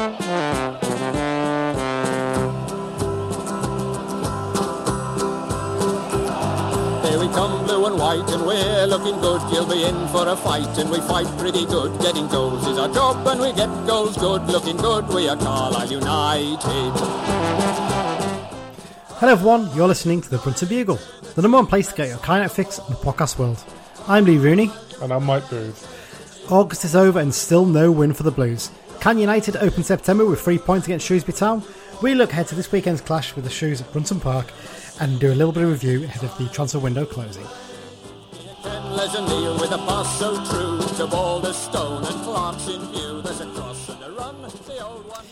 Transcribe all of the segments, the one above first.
Here we come, blue and white, and we're looking good. You'll be in for a fight, and we fight pretty good. Getting goals is our job, and we get goals good. Looking good, we are Carlisle United. Hello, everyone. You're listening to the Brunton Bugle, the number one place to get your Kynite fix in the podcast world. I'm Lee Rooney. And I'm Mike Booth. August is over and still no win for the Blues. Can United open September with three points against Shrewsbury Town? We look ahead to this weekend's clash with the Shoes at Brunton Park and do a little bit of review ahead of the transfer window closing. Ten Leslie Neal with a pass so true to Boulder Stone and Clark's in view. There's a cross and a run. The old one.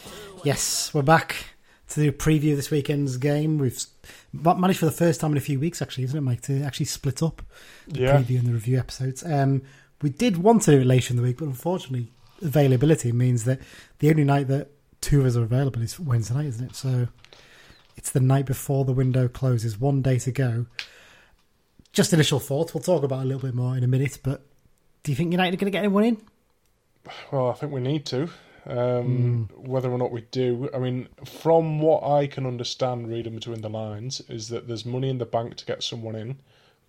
Yes, we're back to do a preview of this weekend's game. We've managed for the first time in a few weeks, actually, isn't it, Mike, to actually split up the Yeah. preview and the review episodes. Um, we did want to do it later in the week, but unfortunately, availability means that the only night that two of us are available is Wednesday night, isn't it? So it's the night before the window closes, one day to go. Just initial thoughts. We'll talk about a little bit more in a minute, but do you think United are going to get anyone in? Well, I think we need to. Um, Whether or not we do, I mean, from what I can understand reading between the lines, is that there's money in the bank to get someone in,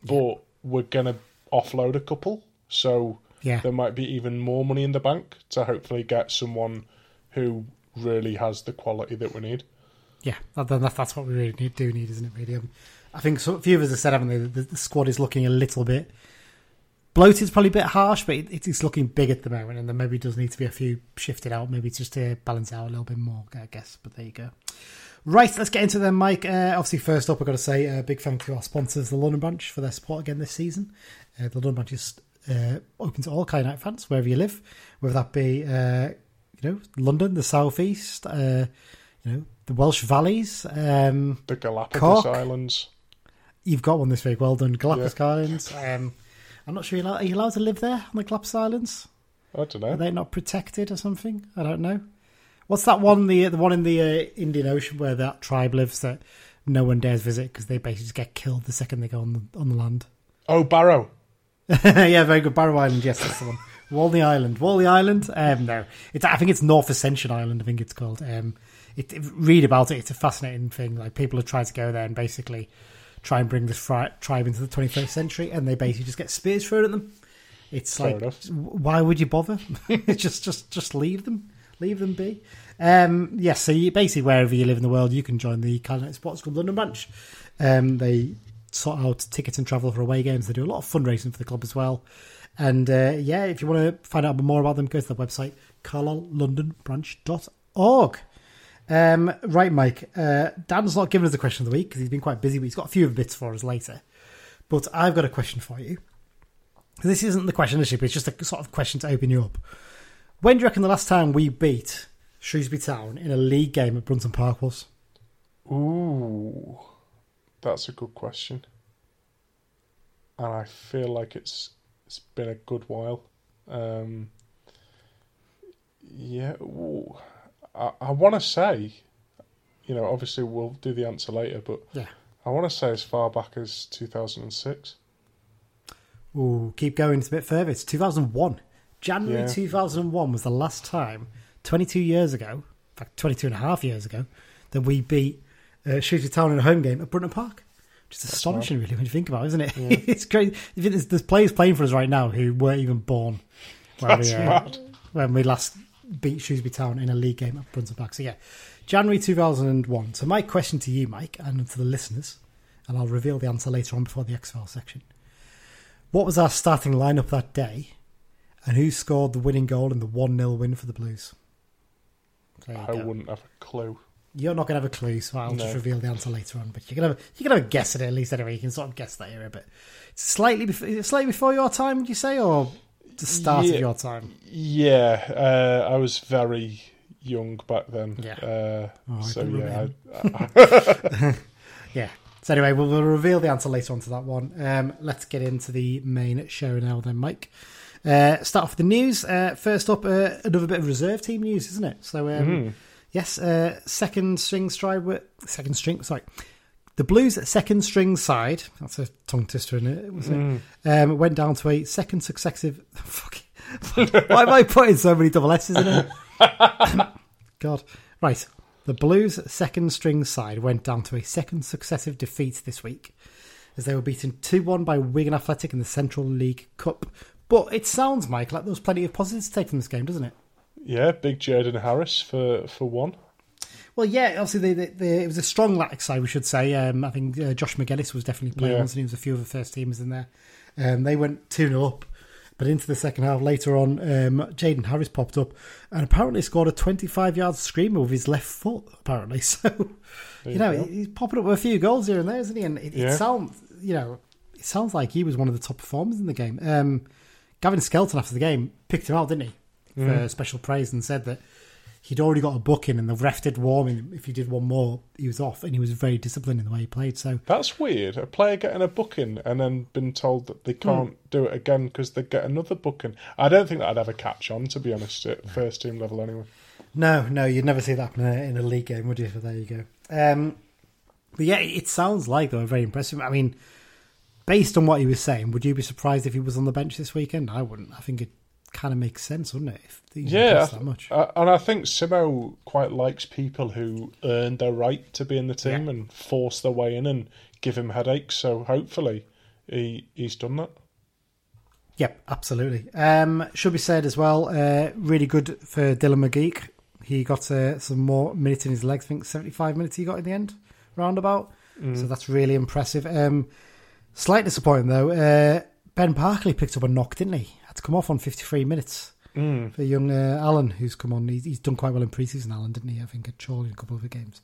but we're going to offload a couple. So Yeah. there might be even more money in the bank to hopefully get someone who really has the quality that we need. Yeah, that, that, that's what we really need, do need, isn't it? Really, um, I think so, a few of us have said, haven't they? The, the squad is looking a little bit bloated. Is probably a bit harsh, but it, it's looking big at the moment, and there maybe does need to be a few shifted out, maybe just to balance out a little bit more, I guess. But there you go. Right, let's get into them, Mike. Uh, obviously, first up, I've got to say a big thank you to our sponsors, the London Branch, for their support again this season. Uh, the London Branch is uh, open to all Kai United fans, wherever you live, whether that be, uh, you know, London, the South East, uh, you know, the Welsh Valleys. Um, The Galapagos Cork. Islands. you've got one this week. Well done, Galapagos Islands. Um, I'm not sure you're allowed, are you allowed to live there on the Galapagos Islands. I don't know. Are they not protected or something? I don't know. What's that one? The the one in the uh, Indian Ocean where that tribe lives that no one dares visit because they basically just get killed the second they go on the, on the land. Oh, Barrow. yeah, very good. Barrow Island, yes, that's the one. Walney Island, Walney Island. Um, no, it's I think it's North Ascension Island. I think it's called. Um, it, it- read about it. It's a fascinating thing. Like people are trying to go there and basically try and bring this fri- tribe into the 21st century, and they basically just get spears thrown at them. It's Fair like, enough. why would you bother? just, just, just leave them. Leave them be. Um, yes, so you, basically wherever you live in the world, you can join the Carlisle Sports Club London branch. Um, they sort out tickets and travel for away games. They do a lot of fundraising for the club as well. And uh, yeah, if you want to find out more about them, go to the website carlisle.londonbranch.org. Um, right, Mike. Uh, Dan's not given us the question of the week because he's been quite busy, but he's got a few bits for us later. But I've got a question for you. This isn't the question issue, it's just a sort of question to open you up. When do you reckon the last time we beat Shrewsbury Town in a league game at Brunton Park was? Ooh, that's a good question. And I feel like it's it's been a good while. Um, yeah, ooh, I, I want to say, you know, obviously we'll do the answer later, but Yeah. I want to say as far back as 2006. Ooh, keep going. It's a bit further. It's 2001. January Yeah. 2001 was the last time, 22 years ago, in fact, 22 and a half years ago, that we beat uh, Shrewsbury Town in a home game at Brunton Park. Just astonishing, really, when you think about it, isn't it? it's great. There's, there's players playing for us right now who weren't even born when, we, uh, when we last beat Shrewsbury Town in a league game at Brunton Park. So, yeah, January 2001. So, my question to you, Mike, and to the listeners, and I'll reveal the answer later on before the X File section. What was our starting lineup that day, and who scored the winning goal in the 1 0 win for the Blues? I go. wouldn't have a clue. You're not going to have a clue, so I'll just reveal the answer later on. But you can have you can have a guess at it at least anyway. You can sort of guess that era, but it's slightly before, slightly before your time, would you say, or the start of your time? Yeah, uh, I was very young back then. Yeah. Uh, Oh, so yeah, remember. I, Yeah. So anyway, we'll, we'll reveal the answer later on to that one. Um, let's get into the main show now, then, Mike. Uh, start off with the news. Uh, first up, uh, another bit of reserve team news, isn't it? So, um, yes, uh, second string stride, second string, sorry, the Blues' second string side. That's a tongue twister, isn't it? Wasn't it? Um, went down to a second successive. Fuck. Why am I putting so many double S's in it? God. Right. The Blues' second string side went down to a second successive defeat this week as they were beaten 2 1 by Wigan Athletic in the Central League Cup. But it sounds, Mike, like there was plenty of positives to take from this game, doesn't it? Yeah, big Jaden Harris for, for one. Well, yeah, obviously the, the, the, it was a strong Latics side, we should say. Um, I think uh, Josh McGinnis was definitely playing Yeah. once, and he was a few of the first teamers in there. Um, they went 2 0 up, but into the second half later on, um, Jaden Harris popped up and apparently scored a 25 yard screamer with his left foot, apparently. So, There you know, go. he's popping up with a few goals here and there, isn't he? And it, it sounds, you know, it sounds like he was one of the top performers in the game. Um, Gavin Skelton after the game picked him out, didn't he, for Mm. special praise, and said that he'd already got a booking and the ref did warn him if he did one more, he was off, and he was very disciplined in the way he played. So That's weird. A player getting a booking and then been told that they can't do it again because they get another booking. I don't think that'd ever catch on, to be honest, at first team level anyway. no, no, you'd never see that happen in a, league game, would you? But there you go. Um, but yeah, it sounds like they were very impressive. I mean, based on what he was saying, would you be surprised if he was on the bench this weekend? I wouldn't. I think it kind of makes sense, wouldn't it? Yeah, I- that much. Uh, and I think Simo quite likes people who earn their right to be in the team Yeah. and force their way in and give him headaches. So hopefully he he's done that. Yep, absolutely. Um, should be said as well, uh, really good for Dylan McGeouch. He got uh, some more minutes in his legs. I think 75 minutes he got in the end, roundabout. So that's really impressive. Um, slight disappointing though. Uh, Ben Barclay picked up a knock, didn't he? Had to come off on 53 minutes Mm. for young uh, Allen, who's come on. He's, he's done quite well in preseason, Allen, didn't he? I think at Chorley in a couple of the games.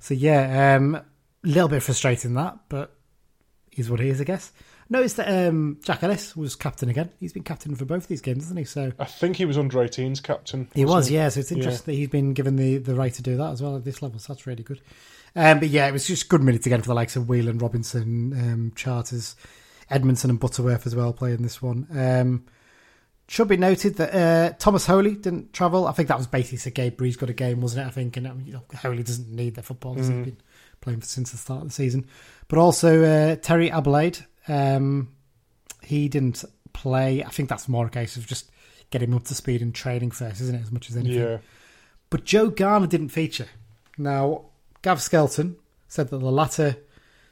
So yeah, um, a little bit frustrating that, but is what he is, I guess. Noticed that um, Jack Ellis was captain again. He's been captain for both these games, hasn't he? So I think he was under 18s captain. he was, wasn't yeah. So it's Yeah. interesting that he's been given the, the right to do that as well at this level. So that's really good. Um, but yeah, it was just good minutes again for the likes of Whelan, Robinson, um, Charters, Edmondson, and Butterworth as well playing this one. Should be noted that uh, Thomas Holy didn't travel. I think that was basically so Gabe Breeze got a game, wasn't it? I think, and um, you know, Holy doesn't need the football. He's been playing since the start of the season. But also uh, Terry Abelaide, um, he didn't play. I think that's more a case of just getting him up to speed and training first, isn't it? As much as anything. Yeah. But Joe Garner didn't feature. Now, Gav Skelton said that the latter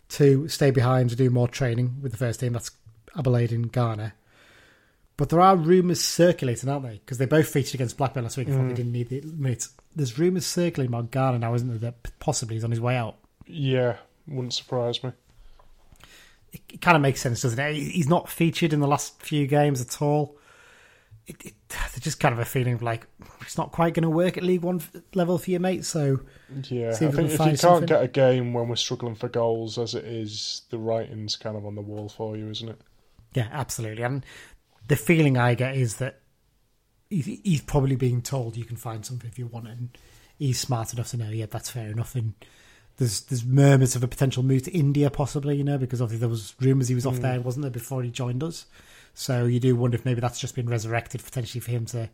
two stay behind to do more training with the first team. That's Adelaide and Garner. But there are rumours circulating, aren't they? Because they both featured against Blackburn last week. I thought they mm. didn't need the minutes. There's rumours circulating about Garner now, isn't there? That possibly he's on his way out. Yeah. Wouldn't surprise me. It, it kind of makes sense, doesn't it? He- He's not featured in the last few games at all. It, it, there's just kind of a feeling of like it's not quite going to work at League One level for you, mate. So Yeah. I think if you can't something. get a game when we're struggling for goals as it is, the writing's kind of on the wall for you, isn't it? Yeah, absolutely. And the feeling I get is that he's, probably being told you can find something if you want. And he's smart enough to know, yeah, that's fair enough. And there's there's murmurs of a potential move to India, possibly, you know, because obviously there was rumours he was off there, wasn't there, before he joined us. So you do wonder if maybe that's just been resurrected potentially for him to,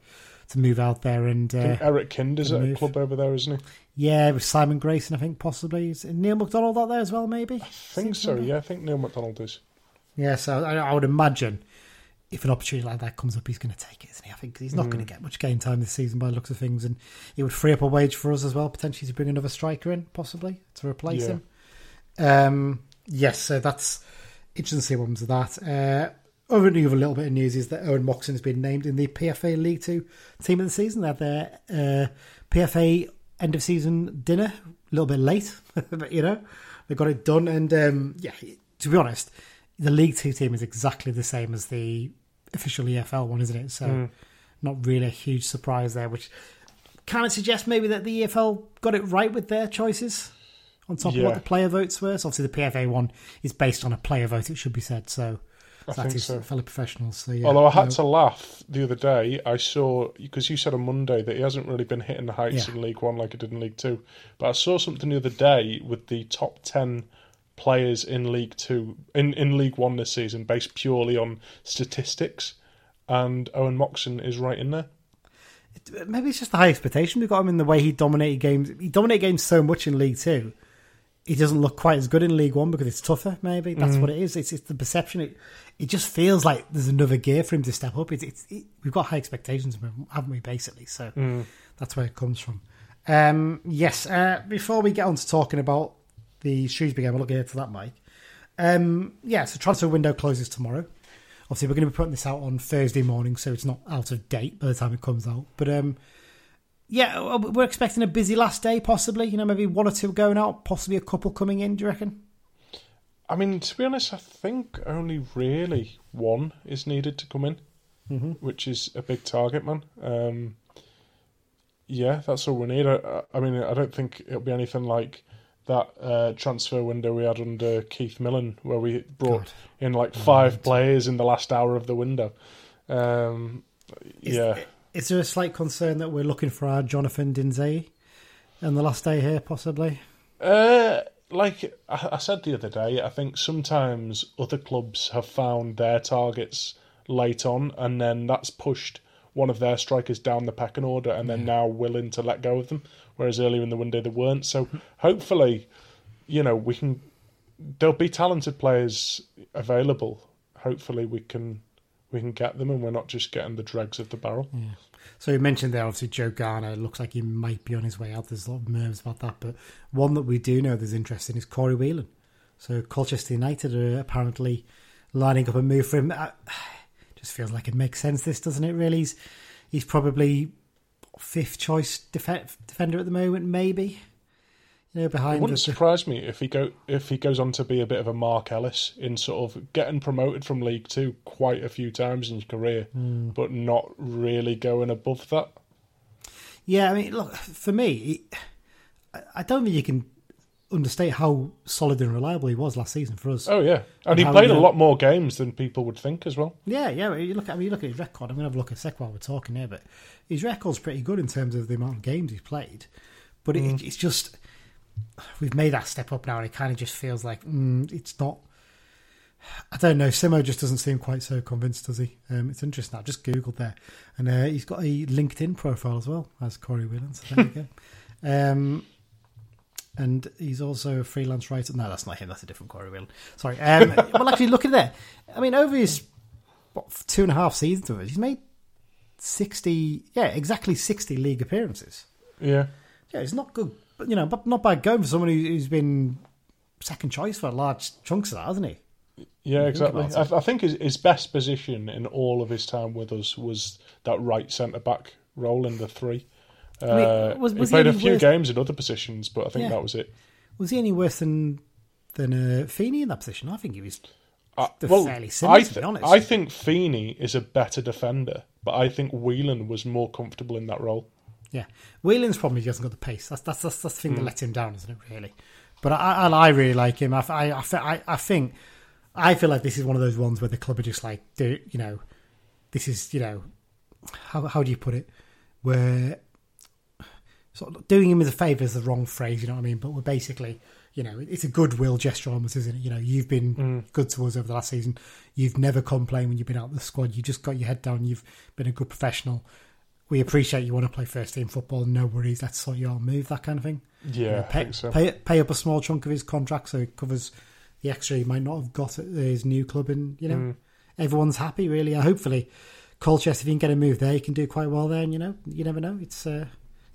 to move out there. And uh, Eric Kinder's good at a club over there, isn't he? yeah, with Simon Grayson, I think possibly. Is Neil McDonald out there as well, maybe? I think so. Yeah, I think Neil McDonald is. Yeah, so I, I would imagine if an opportunity like that comes up, he's going to take it, isn't he? I think he's not Mm. going to get much game time this season by the looks of things, and it would free up a wage for us as well, potentially to bring another striker in, possibly to replace Yeah. him. Um, yes, so that's interesting to see what happens with that. Uh, other news, a little bit of news is that Owen Moxon has been named in the PFA League Two team of the season. They had their uh, PFA end of season dinner a little bit late, but you know they got it done. And um, yeah, to be honest, the League Two team is exactly the same as the official EFL one, isn't it? So Mm. not really a huge surprise there, which kind of suggests maybe that the EFL got it right with their choices on top of what the player votes were. So obviously the PFA one is based on a player vote, it should be said. So I that think is so. fellow professionals. So yeah, Although I had no. to laugh the other day, I saw because you said on Monday that he hasn't really been hitting the heights Yeah. in League One like he did in League Two. But I saw something the other day with the top ten players in League Two in, in League One this season, based purely on statistics, and Owen Moxon is right in there. maybe it's just the high expectation we got him in the way he dominated games. He dominated games so much in League Two. He doesn't look quite as good in League One because it's tougher. Maybe that's Mm. what it is. It's, it's the perception. It, it just feels like there's another gear for him to step up. It's, it's it, we've got high expectations, of him, haven't we? Basically, so Mm. that's where it comes from. Um, yes. Uh, before we get on to talking about the Shrewsbury game, we'll look ahead to that, Mike. Um, yeah, so transfer window closes tomorrow. Obviously, we're going to be putting this out on Thursday morning, so it's not out of date by the time it comes out. But um, yeah, uh, we're expecting a busy last day, possibly. You know, maybe one or two going out, possibly a couple coming in. Do you reckon? I mean, to be honest, I think only really one is needed to come in, mm-hmm. which is a big target man. Um, yeah, that's all we need. I, I, mean, I don't think it'll be anything like that uh, transfer window we had under Keith Millen, where we brought God. in like five players in the last hour of the window. Um, is, yeah. Is there a slight concern that we're looking for our Jonathan Dinzey in the last day here, possibly? Uh, like I, I said the other day, I think sometimes other clubs have found their targets late on, and then that's pushed one of their strikers down the pecking order, and they're now willing to let go of them. Whereas earlier in the window they weren't. So hopefully, you know, we can. There'll be talented players available. Hopefully, we can we can get them, and we're not just getting the dregs of the barrel. Yeah. So you mentioned there, obviously, Joe Garner looks like he might be on his way out. There's a lot of murmurs about that. But one that we do know there's interest in is Corey Whelan. So Colchester United are apparently lining up a move for him. Uh, I, just feels like it makes sense, this, doesn't it, really? He's, he's probably fifth choice def- defender at the moment, maybe. You know, behind it wouldn't the, surprise me if he go if he goes on to be a bit of a Mark Ellis in sort of getting promoted from League Two quite a few times in his career, mm. but not really going above that. Yeah, I mean, look for me, I don't think you can understate how solid and reliable he was last season for us. Oh yeah, and, and he played a lot more games than people would think as well. Yeah, yeah. You look at I mean, you look at his record. I'm going to have a look at a sec while we're talking here, but his record's pretty good in terms of the amount of games he's played. But mm. it, it's just we've made that step up now, and it kind of just feels like mm, it's not. I don't know. Simo just doesn't seem quite so convinced, does he? Um, it's interesting. I just googled there, and uh, he's got a LinkedIn profile as well as Corey Whelan. So there you go. Um, and he's also a freelance writer. No, that's not him. That's a different Corey Whelan. Sorry. Um, well, actually, look at that. I mean, over his what, two and a half seasons of it, he's made sixty. Yeah, exactly sixty league appearances. Yeah. Yeah, it's not good but you know, but not bad going for someone who's been second choice for large chunks of that, hasn't he? Yeah, exactly. I, I, think his, his best position in all of his time with us was that right centre back role in the three. Uh, was, was he played he a few worse? games in other positions, but I think yeah. that was it. Was he any worse than than uh, Feeney in that position? I think he was uh, well, fairly similar. I, th- to be honest, I think Feeney is a better defender, but I think Whelan was more comfortable in that role. Yeah, Whelan's probably hasn't got the pace. That's that's that's, that's the thing mm. that hmm. let him down, isn't it? Really, but I I, I really like him. I, I I I think I feel like this is one of those ones where the club are just like, do you know, this is you know, how how do you put it? Where sort of doing him as a favour is the wrong phrase, you know what I mean? But we're basically, you know, it's a goodwill gesture almost, isn't it? You know, you've been mm. good to us over the last season. You've never complained when you've been out of the squad. You just got your head down. You've been a good professional we appreciate you want to play first team football. No worries, let's sort your move, that kind of thing. Yeah, you know, pay, so. pay, pay up a small chunk of his contract so it covers the extra he might not have got at his new club, and you know mm. everyone's happy. Really, hopefully, Colchester if he can get a move there, he can do quite well there. And you know, you never know. It's uh,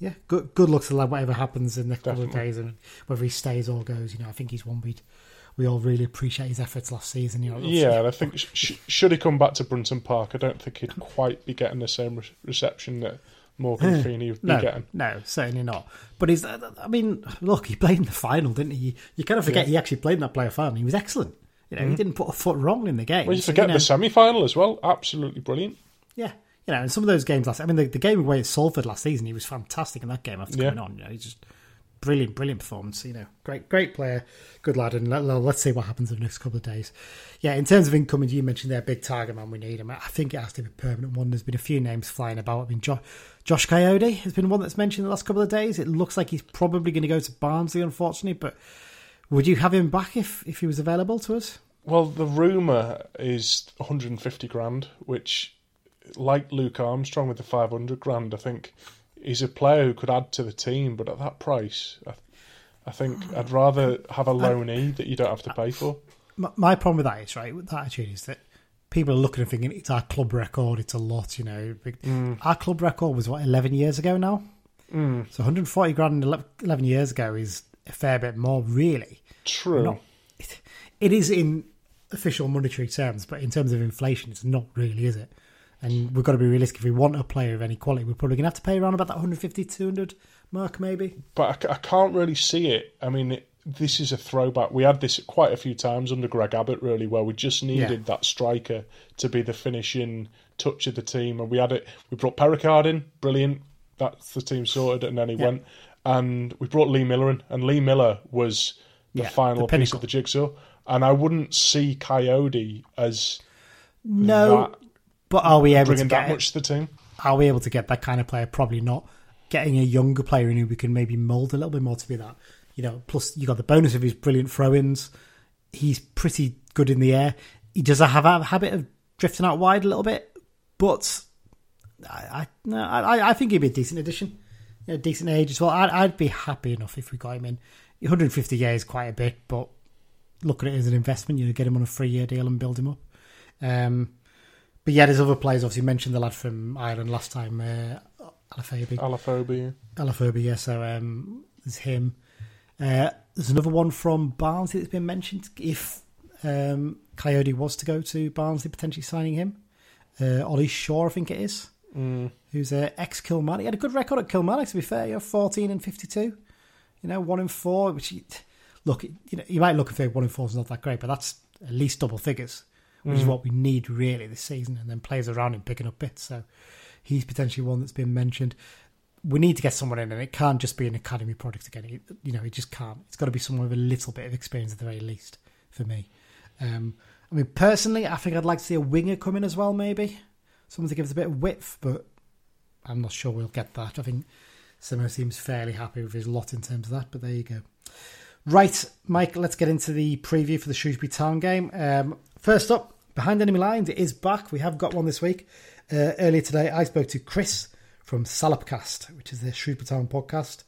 yeah, good good luck to the lad. Whatever happens in the next Definitely. couple of days, and whether he stays or goes, you know, I think he's one we'd we all really appreciate his efforts last season. You know, yeah, and I think sh- should he come back to Brunton Park, I don't think he'd quite be getting the same re- reception that Morgan Feeney would no, be getting. No, certainly not. But he's, I mean, look, he played in the final, didn't he? You kind of forget yeah. he actually played in that player final. He was excellent. You know, mm-hmm. he didn't put a foot wrong in the game. Well, you forget so, you know, the semi final as well. Absolutely brilliant. Yeah. You know, and some of those games last I mean, the, the game away at Salford last season, he was fantastic in that game after yeah. coming on. You know, he's just brilliant, brilliant performance. You know, great, great player, good lad, and let, us see what happens in the next couple of days. Yeah, in terms of incoming, you mentioned there, big target man, we need him. I think it has to be a permanent one. There's been a few names flying about. I mean, jo- Josh Kayode has been one that's mentioned the last couple of days. It looks like he's probably going to go to Barnsley, unfortunately. But would you have him back if if he was available to us? Well, the rumor is 150 grand, which, like Luke Armstrong with the 500 grand, I think he's a player who could add to the team, but at that price, I, I think I'd rather have a loanee that you don't have to pay for. My, my problem with that is right. With that attitude is that people are looking and thinking it's our club record. It's a lot, you know. Mm. Our club record was what eleven years ago now. Mm. So 140 grand 11 years ago is a fair bit more, really. True. Not, it, it is in official monetary terms, but in terms of inflation, it's not really, is it? And we've got to be realistic. If we want a player of any quality, we're probably going to have to pay around about that 150, 200 mark, maybe. But I, I can't really see it. I mean, it, this is a throwback. We had this quite a few times under Greg Abbott, really, where we just needed Yeah. that striker to be the finishing touch of the team, and we had it. We brought Pericard in, brilliant. That's the team sorted, and then he Yeah. went. And we brought Lee Miller in, and Lee Miller was the Yeah, final the piece of the jigsaw. And I wouldn't see Kayode as No, but are we able to get that much to the team. are we able to get that kind of player? Probably not. Getting a younger player in who we can maybe mould a little bit more to be that. You know, plus you got the bonus of his brilliant throw-ins. He's pretty good in the air. He does have a habit of drifting out wide a little bit, but I, I no, I, I think he'd be a decent addition. You know, decent age as well. I'd, I'd be happy enough if we got him in. 150 years is quite a bit, but look at it as an investment. You know, get him on a three-year deal and build him up. Um, but yeah, there's other players. Obviously, you mentioned the lad from Ireland last time, uh, Alaphobia. Alaphobia. Alaphobia, yeah. So um, there's him. Uh, there's another one from Barnsley that's been mentioned. If um, Kayode was to go to Barnsley, potentially signing him, uh, Ollie Shaw, I think it is, Mm. who's uh, ex Kilmarnock. He had a good record at Kilmarnock, to be fair. You know, 14 and 52. You know, one in four. Which you, look, you know, you might look and think one in four is not that great, but that's at least double figures, which is what we need really this season. And then players around him picking up bits. So he's potentially one that's been mentioned. We need to get someone in, and it can't just be an academy product again. It, you know, it just can't. It's got to be someone with a little bit of experience at the very least for me. Um, I mean, personally, I think I'd like to see a winger come in as well, maybe someone to give us a bit of width, but I'm not sure we'll get that. I think Simo seems fairly happy with his lot in terms of that, but there you go. Right, Mike, let's get into the preview for the Shrewsbury Town game. Um, first up, Behind Enemy Lines, it is back. We have got one this week. Uh, earlier today, I spoke to Chris from Salopcast, which is the Shrewsbury Town podcast.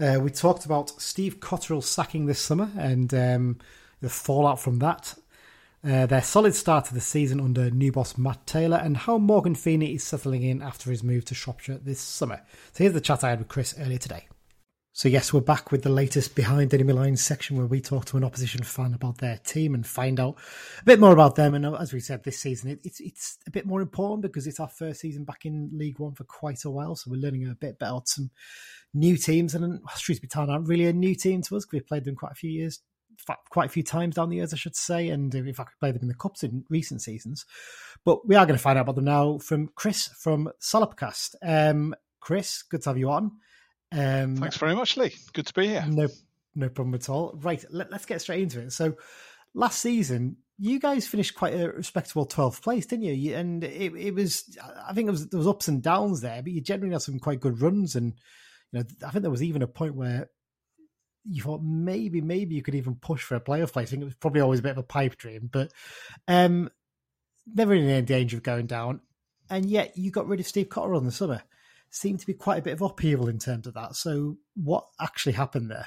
Uh, we talked about Steve Cotterill sacking this summer and um, the fallout from that. Uh, their solid start to the season under new boss Matt Taylor and how Morgan Feeney is settling in after his move to Shropshire this summer. So here's the chat I had with Chris earlier today. So yes, we're back with the latest Behind Enemy Lines section where we talk to an opposition fan about their team and find out a bit more about them. And as we said, this season it, it's it's a bit more important because it's our first season back in League One for quite a while. So we're learning a bit about some new teams. And well, Shrewsbury Town aren't really a new team to us because we've played them quite a few years quite a few times down the years, I should say, and uh, in fact, we played them in the cups in recent seasons. But we are going to find out about them now from Chris from Salopcast. Um, Chris, good to have you on. Um, Thanks very much, Lee. Good to be here. no, no problem at all. Right, let, us get straight into it. So, last season, you guys finished quite a respectable 12th place, didn't you? you and it, it was, I think it was there was ups and downs there, but you generally had some quite good runs, and you know, I think there was even a point where you thought maybe, maybe you could even push for a playoff place. I think it was probably always a bit of a pipe dream, but um, never in any danger of going down. And yet, you got rid of Steve Cotter in the summer. Seemed to be quite a bit of upheaval in terms of that. So, what actually happened there?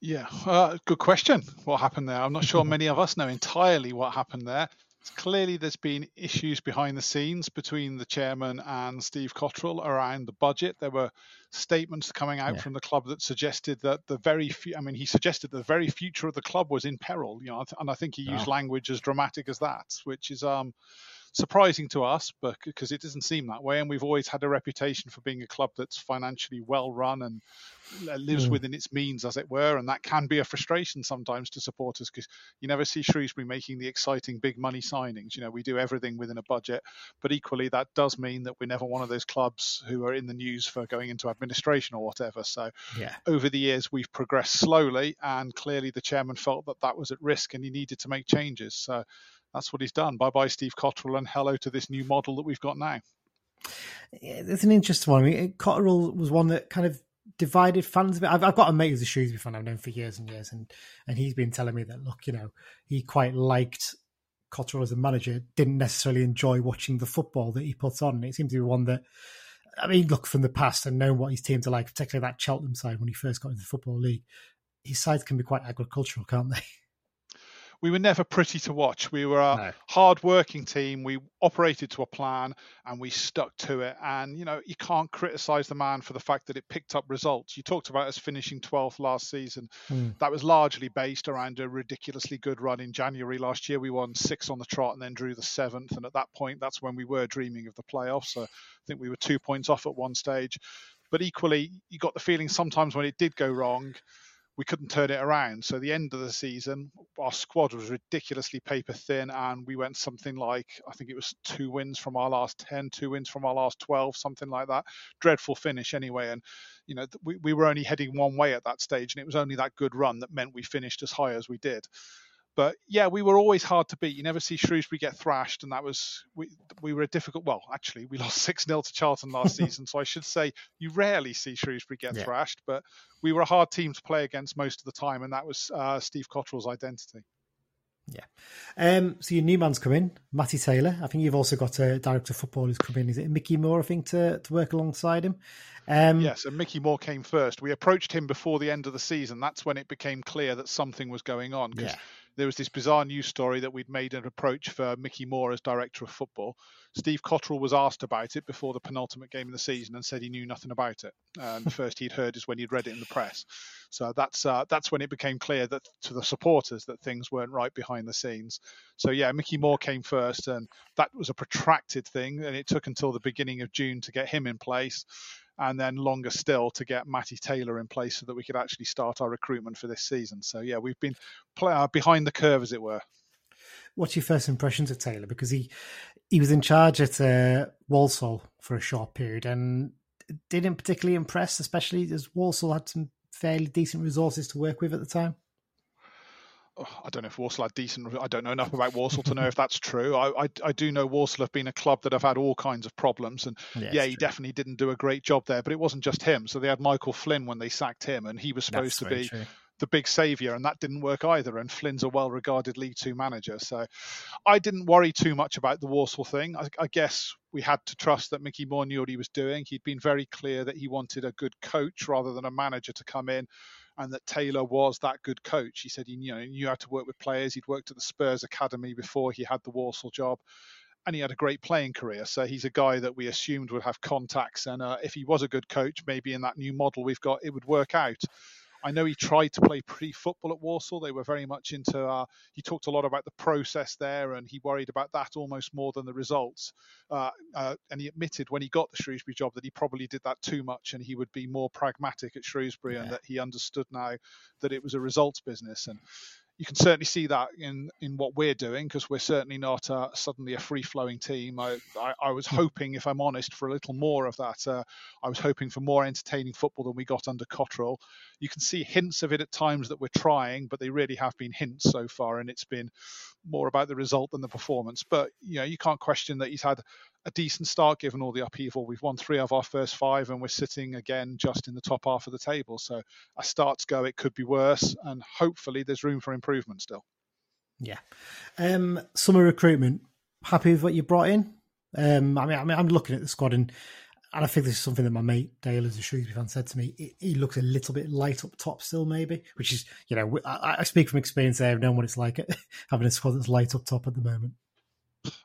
Yeah, uh, good question. What happened there? I'm not sure many of us know entirely what happened there. Clearly, there's been issues behind the scenes between the chairman and Steve Cotterill around the budget. There were statements coming out Yeah. from the club that suggested that the very, fu- I mean, he suggested the very future of the club was in peril. You know, and I think he used Wow. language as dramatic as that, which is um, surprising to us, but because it doesn't seem that way, and we've always had a reputation for being a club that's financially well run and uh, lives Mm. within its means, as it were, and that can be a frustration sometimes to supporters because you never see Shrewsbury making the exciting big money signings. You know, we do everything within a budget, but equally that does mean that we're never one of those clubs who are in the news for going into administration or whatever. So Yeah. over the years we've progressed slowly, and clearly the chairman felt that that was at risk and he needed to make changes. So that's what he's done. Bye bye, Steve Cotterill, and hello to this new model that we've got now. It's an interesting one. I mean, Cotterill was one that kind of divided fans a bit. I've, I've got a mate who's a Shrewsbury fan I've known for years and years, and and he's been telling me that look, you know, he quite liked Cotterill as a manager, didn't necessarily enjoy watching the football that he puts on. It seems to be one that, I mean, look from the past and knowing what his teams are like, particularly that Cheltenham side when he first got into the football league, his sides can be quite agricultural, can't they? we were never pretty to watch. We were a No. hard-working team. We operated to a plan and we stuck to it. And you know, you can't criticise the man for the fact that it picked up results. You talked about us finishing 12th last season. Hmm. That was largely based around a ridiculously good run in January last year. We won six on the trot and then drew the seventh. And at that point, that's when we were dreaming of the playoffs. So I think we were two points off at one stage. But equally, you got the feeling sometimes when it did go wrong, we couldn't turn it around. So the end of the season, our squad was ridiculously paper thin, and we went something like I think it was two wins from our last 10, two wins from our last 12, something like that. Dreadful finish anyway, and you know we, we were only heading one way at that stage, and it was only that good run that meant we finished as high as we did. But yeah, we were always hard to beat. You never see Shrewsbury get thrashed, and that was we we were a difficult. Well, actually, we lost six 0 to Charlton last season, so I should say you rarely see Shrewsbury get Yeah. thrashed. But we were a hard team to play against most of the time, and that was uh, Steve Cotterill's identity. Yeah. Um, so your new man's come in, Matty Taylor. I think you've also got a director of football who's come in. Is it Mickey Moore? I think to to work alongside him. Um, Yes, and Mickey Moore came first. We approached him before the end of the season. That's when it became clear that something was going on because Yeah. There was this bizarre news story that we'd made an approach for Mickey Moore as director of football. Steve Cotterill was asked about it before the penultimate game of the season and said he knew nothing about it. And the first he'd heard is when he'd read it in the press. So that's uh, that's when it became clear that to the supporters that things weren't right behind the scenes. So yeah, Mickey Moore came first, and that was a protracted thing, and it took until the beginning of June to get him in place and then longer still to get Matty Taylor in place so that we could actually start our recruitment for this season. So yeah, we've been pl- uh, behind the curve, as it were. What's your first impressions of Taylor? Because he he was in charge at uh, Walsall for a short period and didn't particularly impress, especially as Walsall had some fairly decent resources to work with at the time. Oh, I don't know if Walsall had decent. I don't know enough about Walsall to know if that's true. I, I, I do know Walsall have been a club that have had all kinds of problems, and Yeah, yeah, he true. definitely didn't do a great job there. But it wasn't just him. So they had Michael Flynn when they sacked him, and he was supposed That's to be true. the big saviour, and that didn't work either. And Flynn's a well regarded League Two manager. So I didn't worry too much about the Walsall thing. I, I guess we had to trust that Mickey Moore knew what he was doing. He'd been very clear that he wanted a good coach rather than a manager to come in. And that Taylor was that good coach. He said he you know, knew how to work with players. He'd worked at the Spurs Academy before he had the Walsall job and he had a great playing career. So he's a guy that we assumed would have contacts. And uh, if he was a good coach, maybe in that new model we've got, it would work out. I know he tried to play pre-football at Walsall. They were very much into. Uh, he talked a lot about the process there, and he worried about that almost more than the results. Uh, uh, and he admitted when he got the Shrewsbury job that he probably did that too much, and he would be more pragmatic at Shrewsbury, and that he understood now that it was a results business. And you can certainly see that in in what we're doing because we're certainly not uh, suddenly a free flowing team. I, I I was hoping, if I'm honest, for a little more of that. Uh, I was hoping for more entertaining football than we got under Cotterill. You can see hints of it at times that we're trying, but they really have been hints so far, and it's been more about the result than the performance. But you know, you can't question that he's had a decent start given all the upheaval. We've won three of our first five, and we're sitting again just in the top half of the table. So as starts go, it could be worse, and hopefully there's room for improvement still. Yeah. Um, summer recruitment. Happy with what you brought in? Um, I mean, I mean, I'm looking at the squad and and I think this is something that my mate Dale, as a Shrewsbury fan, said to me. He, he looks a little bit light up top still, maybe, which is you know I, I speak from experience. there. I've known what it's like having a squad that's light up top at the moment.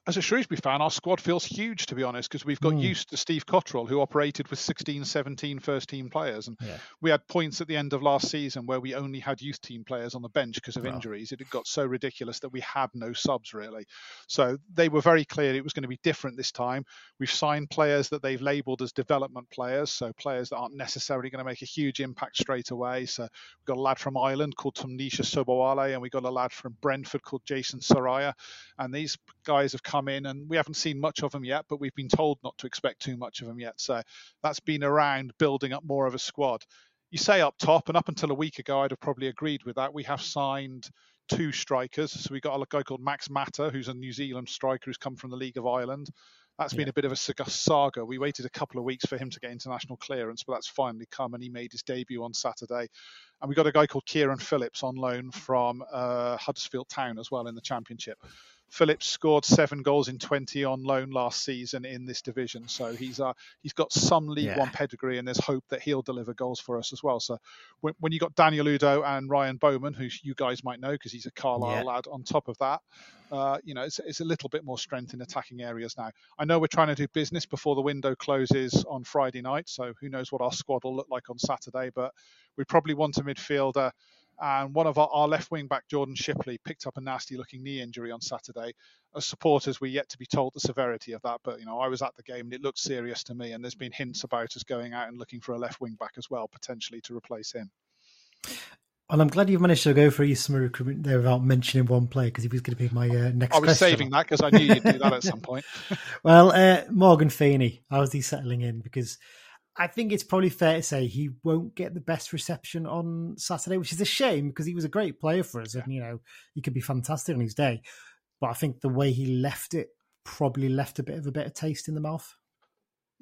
As a Shrewsbury fan, our squad feels huge, to be honest, because we've got Mm. used to Steve Cotterill, who operated with 16, 17 first team players. And Yeah. we had points at the end of last season where we only had youth team players on the bench because of Wow. injuries. It had got so ridiculous that we had no subs, really. So they were very clear it was going to be different this time. We've signed players that they've labelled as development players, so players that aren't necessarily going to make a huge impact straight away. So we've got a lad from Ireland called Tunmise Sobowale, and we've got a lad from Brentford called Jason Sraha. And these guys have come in, and we haven't seen much of them yet, but we've been told not to expect too much of them yet. So that's been around building up more of a squad. You say up top, and up until a week ago, I'd have probably agreed with that. We have signed two strikers. So we got a guy called Max Mata, who's a New Zealand striker who's come from the League of Ireland. That's been a bit of a saga- saga. We waited a couple of weeks for him to get international clearance, but that's finally come, and he made his debut on Saturday. And we got a guy called Kieran Phillips on loan from uh, Huddersfield Town as well in the Championship. Phillips scored seven goals in 20 on loan last season in this division, so he's uh, he's got some League Yeah. One pedigree, and there's hope that he'll deliver goals for us as well. So when, when you got Daniel Udoh and Ryan Bowman, who you guys might know because he's a Carlisle Yeah. lad, on top of that, uh, you know, it's, it's a little bit more strength in attacking areas now. I know we're trying to do business before the window closes on Friday night, so who knows what our squad will look like on Saturday, but we probably want a midfielder. And one of our, our left wing back, Jordan Shipley, picked up a nasty looking knee injury on Saturday. As supporters, we're yet to be told the severity of that, but you know, I was at the game and it looked serious to me. And there's been hints about us going out and looking for a left wing back as well, potentially to replace him. Well, I'm glad you've managed to go through summer recruitment there without mentioning one player because he was going to be my uh, next I was question. saving that because I knew you'd do that at some point. Well, uh, Morgan Feeney, how's he settling in? Because I think it's probably fair to say he won't get the best reception on Saturday, which is a shame because he was a great player for us, and you know he could be fantastic on his day. But I think the way he left it probably left a bit of a better taste in the mouth.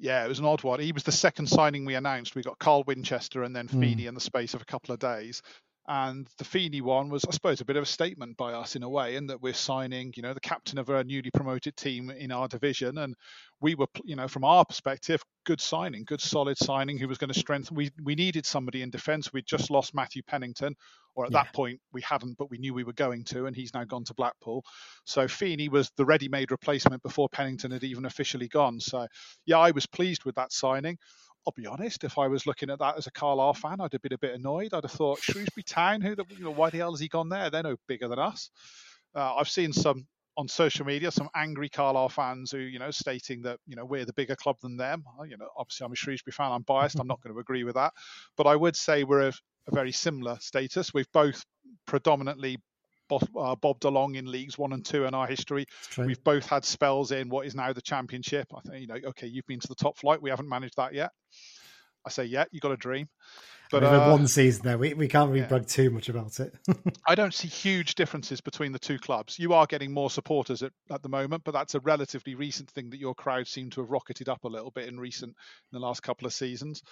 Yeah, it was an odd one. He was the second signing we announced. We got Carl Winchester and then Hmm. Feeney in the space of a couple of days. And the Feeney one was, I suppose, a bit of a statement by us in a way, in that we're signing, you know, the captain of a newly promoted team in our division, and we were, you know, from our perspective, good signing, good solid signing, who was going to strengthen. We we needed somebody in defence. We'd just lost Matthew Pennington, or at Yeah. that point we hadn't, but we knew we were going to, and he's now gone to Blackpool. So Feeney was the ready-made replacement before Pennington had even officially gone. So yeah, I was pleased with that signing. I'll be honest, if I was looking at that as a Carlisle fan, I'd have been a bit annoyed. I'd have thought Shrewsbury Town, who the, you know, why the hell has he gone there? They're no bigger than us. Uh, I've seen some on social media some angry Carlisle fans who, you know, stating that you know we're the bigger club than them. You know, obviously I'm a Shrewsbury fan. I'm biased. I'm not going to agree with that, but I would say we're a, a very similar status. We've both predominantly uh, bobbed along in leagues one and two in our history. We've both had spells in what is now the championship. I think you know, okay, you've been to the top flight. We haven't managed that yet. I say, yeah, you got a dream. But uh, one season there. We, we can't really yeah. brag too much about it. I don't see huge differences between the two clubs. You are getting more supporters at, at the moment, but that's a relatively recent thing that your crowd seem to have rocketed up a little bit in recent in the last couple of seasons.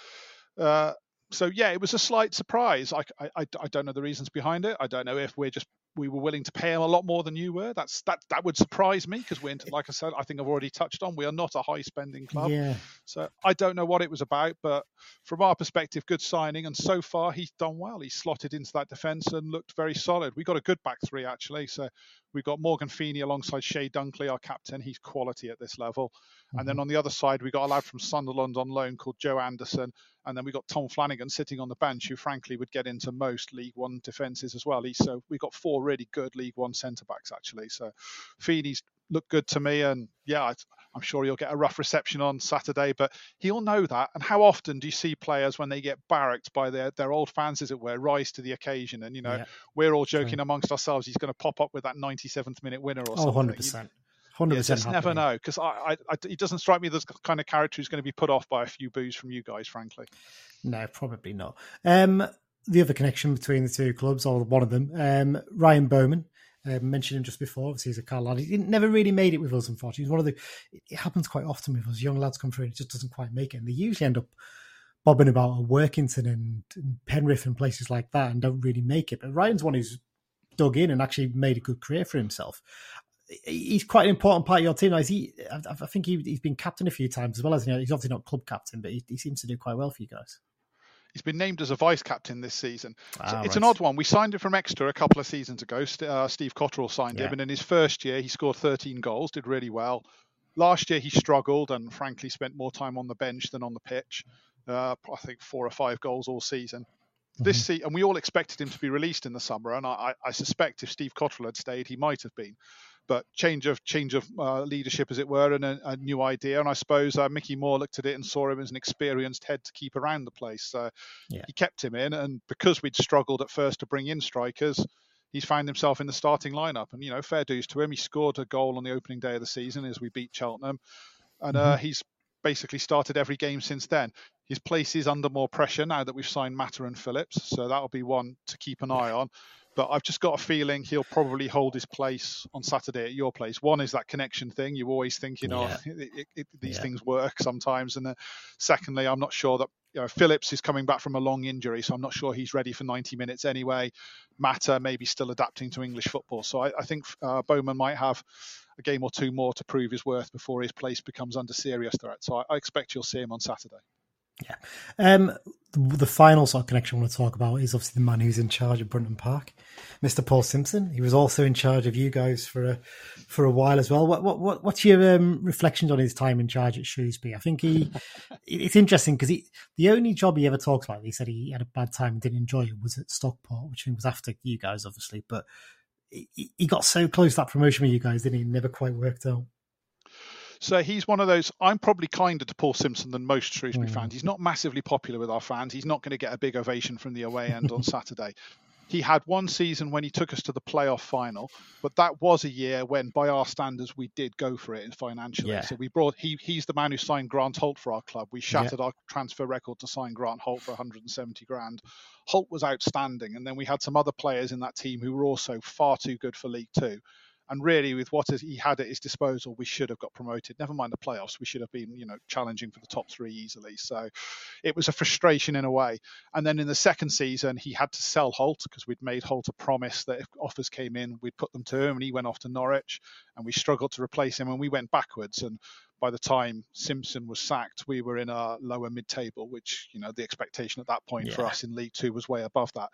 Uh, so yeah, it was a slight surprise. I, I I don't know the reasons behind it. I don't know if we're just we were willing to pay him a lot more than you were. That's that that would surprise me because we're into, like I said, I think I've already touched on. We are not a high spending club. yeah. So I don't know what it was about, but from our perspective, good signing. And so far, he's done well. He's slotted into that defence and looked very solid. We got a good back three actually. So we got Morgan Feeney alongside Chey Dunkley, our captain. He's quality at this level. And then mm-hmm. on the other side, we got a lad from Sunderland on loan called Joe Anderson. And then we've got Tom Flanagan sitting on the bench, who frankly would get into most League One defences as well. He's, so we've got four really good League One centre backs actually. So Feeney's looked good to me, and yeah, I- I'm sure he'll get a rough reception on Saturday, but he'll know that. And how often do you see players when they get barracked by their, their old fans, as it were, rise to the occasion? And you know, Yeah. we're all joking amongst ourselves. He's going to pop up with that 97th minute winner or Oh, something. 100 You- percent. you Hundred percent. just never know because I, I, I, he doesn't strike me as the kind of character who's going to be put off by a few boos from you guys, frankly. No, probably not. Um, the other connection between the two clubs, or one of them, um, Ryan Bowman. Uh, mentioned him just before. Obviously, he's a Carl lad. He never really made it with us, unfortunately. He's one of the. It happens quite often with us. Young lads come through and it just doesn't quite make it. And they usually end up bobbing about at Workington and, and Penrith and places like that and don't really make it. But Ryan's one who's dug in and actually made a good career for himself. He's quite an important part of your team. Now, he? I, think he, he's been captain a few times as well as he? He's obviously not club captain, but he, he seems to do quite well for you guys. He's been named as a vice captain this season. So Ah, it's an odd one. We signed him from Exeter a couple of seasons ago. Uh, Steve Cotterill signed him, and in his first year, he scored 13 goals, did really well. Last year, he struggled and frankly spent more time on the bench than on the pitch. Uh, I think four or five goals all season. This Mm-hmm. se- and we all expected him to be released in the summer, and I, I I suspect if Steve Cotterill had stayed, he might have been. But change of change of uh, leadership, as it were, and a, a new idea. And I suppose uh, Mickey Moore looked at it and saw him as an experienced head to keep around the place. So Yeah. he kept him in, and because we'd struggled at first to bring in strikers, he's found himself in the starting lineup. And you know, fair dues to him. He scored a goal on the opening day of the season as we beat Cheltenham, and uh, he's basically started every game since then. His place is under more pressure now that we've signed Mata and Phillips, so that'll be one to keep an eye on. But I've just got a feeling he'll probably hold his place on Saturday at your place. One is that connection thing. You always think, you know, Yeah. it, it, it, these Yeah. things work sometimes. And uh, secondly, I'm not sure that you know, Phillips is coming back from a long injury, so I'm not sure he's ready for 90 minutes anyway. Mata maybe still adapting to English football, so I, I think uh, Bowman might have a game or two more to prove his worth before his place becomes under serious threat. So I, I expect you'll see him on Saturday. Um, the, the final sort of connection I want to talk about is obviously the man who's in charge of Brunton Park, Mr. Paul Simpson. He was also in charge of you guys for a for a while as well. What what, what what's your um, reflections on his time in charge at Shrewsbury? I think he it's interesting because he the only job he ever talks about, he said he had a bad time and didn't enjoy it, was at Stockport, which was after you guys, obviously, but. He he got so close to that promotion with you guys, didn't he? Never quite worked out. So he's one of those. I'm probably kinder to Paul Simpson than most Shrewsbury Mm. fans. He's not massively popular with our fans. He's not going to get a big ovation from the away end on Saturday. He had one season when he took us to the playoff final, but that was a year when, by our standards, we did go for it financially. Yeah. So we brought he he's the man who signed Grant Holt for our club. We shattered our transfer record to sign Grant Holt for 170 grand. Holt was outstanding, and then we had some other players in that team who were also far too good for League Two. And really, with what he had at his disposal, we should have got promoted. Never mind the playoffs; we should have been, you know, challenging for the top three easily. So, it was a frustration in a way. And then in the second season, he had to sell Holt because we'd made Holt a promise that if offers came in, we'd put them to him, and he went off to Norwich, and we struggled to replace him, and we went backwards. And by the time Simpson was sacked, we were in a lower mid-table, which you know the expectation at that point for us in League Two was way above that.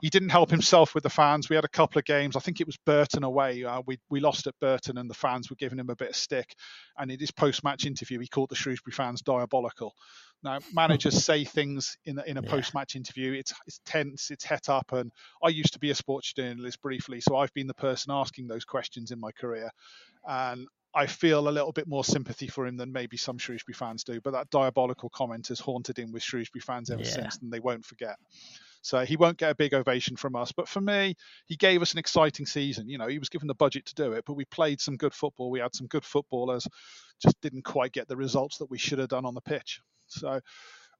He didn't help himself with the fans. We had a couple of games. I think it was Burton away. Uh, we we lost at Burton, and the fans were giving him a bit of stick. And in his post-match interview, he called the Shrewsbury fans diabolical. Now managers say things in a, in a Yeah. post-match interview. It's it's tense. It's het up. And I used to be a sports journalist briefly, so I've been the person asking those questions in my career. And I feel a little bit more sympathy for him than maybe some Shrewsbury fans do. But that diabolical comment has haunted him with Shrewsbury fans ever Yeah. since, and they won't forget. So he won't get a big ovation from us. But for me, he gave us an exciting season. You know, he was given the budget to do it, but we played some good football. We had some good footballers, just didn't quite get the results that we should have done on the pitch. So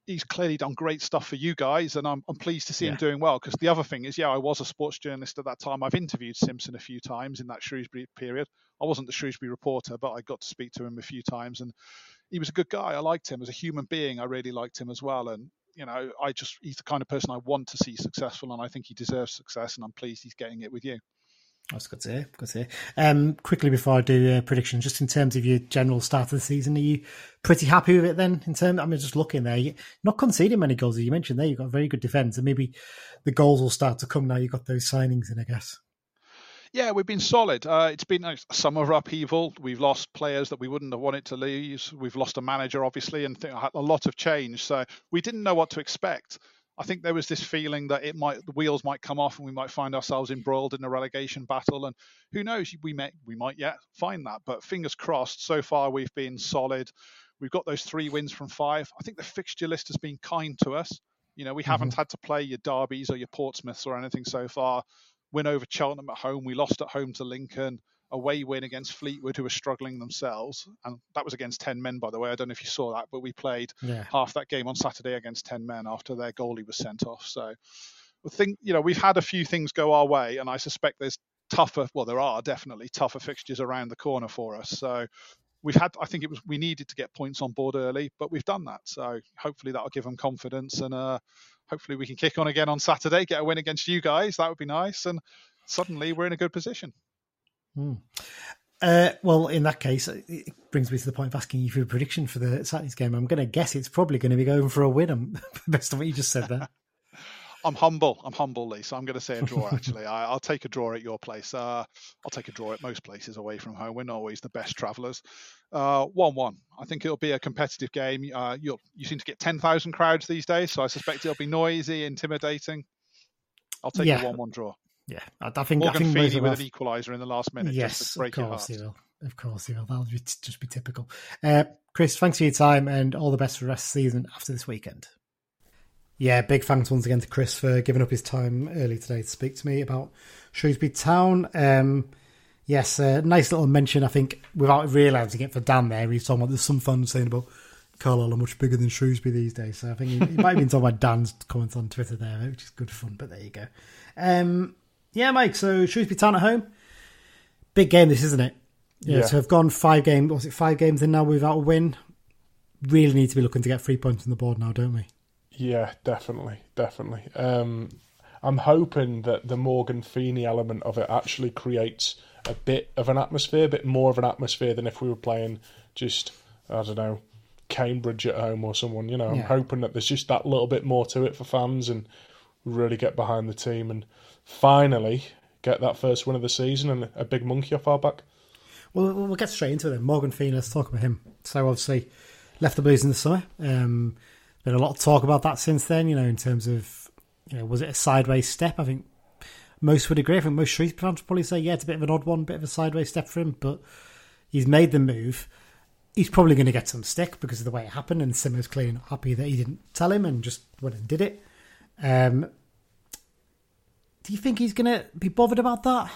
he's clearly done great stuff for you guys, and I'm, I'm pleased to see him doing well. Because the other thing is, yeah, I was a sports journalist at that time. I've interviewed Simpson a few times in that Shrewsbury period. I wasn't the Shrewsbury reporter, but I got to speak to him a few times, and he was a good guy. I liked him as a human being. I really liked him as well, and you know, I just he's the kind of person I want to see successful, and I think he deserves success, and I'm pleased he's getting it with you. That's good to hear. Good to hear. Um, quickly before I do a prediction, just in terms of your general start of the season, are you pretty happy with it then? In terms, I mean, just looking there, you're not conceding many goals. As you mentioned there, you've got a very good defence, and maybe the goals will start to come now. You've got those signings in, I guess. Yeah, we've been solid. Uh, it's been a summer of upheaval. We've lost players that we wouldn't have wanted to lose. We've lost a manager, obviously, and th- a lot of change. So we didn't know what to expect. I think there was this feeling that it might the wheels might come off and we might find ourselves embroiled in a relegation battle. And who knows, we may we might yet find that. But fingers crossed. So far, we've been solid. We've got those three wins from five. I think the fixture list has been kind to us. You know, we haven't mm-hmm. had to play your derbies or your Portsmouths or anything so far win over Cheltenham at home. We lost at home to Lincoln. Away win against Fleetwood, who were struggling themselves, and that was against ten men, by the way. I don't know if you saw that, but we played Yeah. half that game on Saturday against ten men after their goalie was sent off. So, I think you know we've had a few things go our way, and I suspect there's tougher. Well, there are definitely tougher fixtures around the corner for us. So. We've had, I think it was, we needed to get points on board early, but we've done that. So hopefully that'll give them confidence and uh, hopefully we can kick on again on Saturday, get a win against you guys. That would be nice. And suddenly we're in a good position. Uh, well, in that case, it brings me to the point of asking you for a prediction for the Saturday's game. I'm going to guess it's probably going to be going for a win. I'm, based on what you just said there. I'm humble. I'm humble, Lee. So I'm going to say a draw. Actually, I, I'll take a draw at your place. Uh, I'll take a draw at most places away from home. We're not always the best travellers. Uh, One-one. I think it'll be a competitive game. Uh, you you seem to get ten thousand crowds these days, so I suspect it'll be noisy, intimidating. I'll take Yeah. a one-one draw. Yeah, I, I think I Morgan think most Feely of with an equaliser in the last minute, yes, of course he will. Of course he will. That'll be, just be typical. Uh, Chris, thanks for your time and all the best for the rest of the season after this weekend. Yeah, big thanks once again to Chris for giving up his time early today to speak to me about Shrewsbury Town. Um, yes, uh, nice little mention, I think, without realising it for Dan there. He was talking about there's some fun saying about Carlisle are much bigger than Shrewsbury these days. So I think he, he might have been talking about Dan's comments on Twitter there, which is good fun, but there you go. Um, Yeah, Mike. So Shrewsbury Town at home. Big game, this isn't it? Yeah. Yeah. So have gone five games. Was it five games in now without a win? Really need to be looking to get three points on the board now, don't we? Yeah, definitely, definitely. Um, I'm hoping that the Morgan Feeney element of it actually creates a bit of an atmosphere, a bit more of an atmosphere than if we were playing just, I don't know, Cambridge at home or someone. You know, I'm Yeah. hoping that there's just that little bit more to it for fans and really get behind the team and finally get that first win of the season and a big monkey off our back. Well, we'll get straight into it then. Morgan Feeney, let's talk about him. So, obviously, left the Blues in the summer. Um, been a lot of talk about that since then, you know, in terms of, you know, was it a sideways step? I think most would agree. I think most Shrewsbury fans would probably say, yeah, it's a bit of an odd one, bit of a sideways step for him, but he's made the move. He's probably going to get some stick because of the way it happened, and Simmer's clearly not happy that he didn't tell him and just went and did it. Um, do you think he's going to be bothered about that?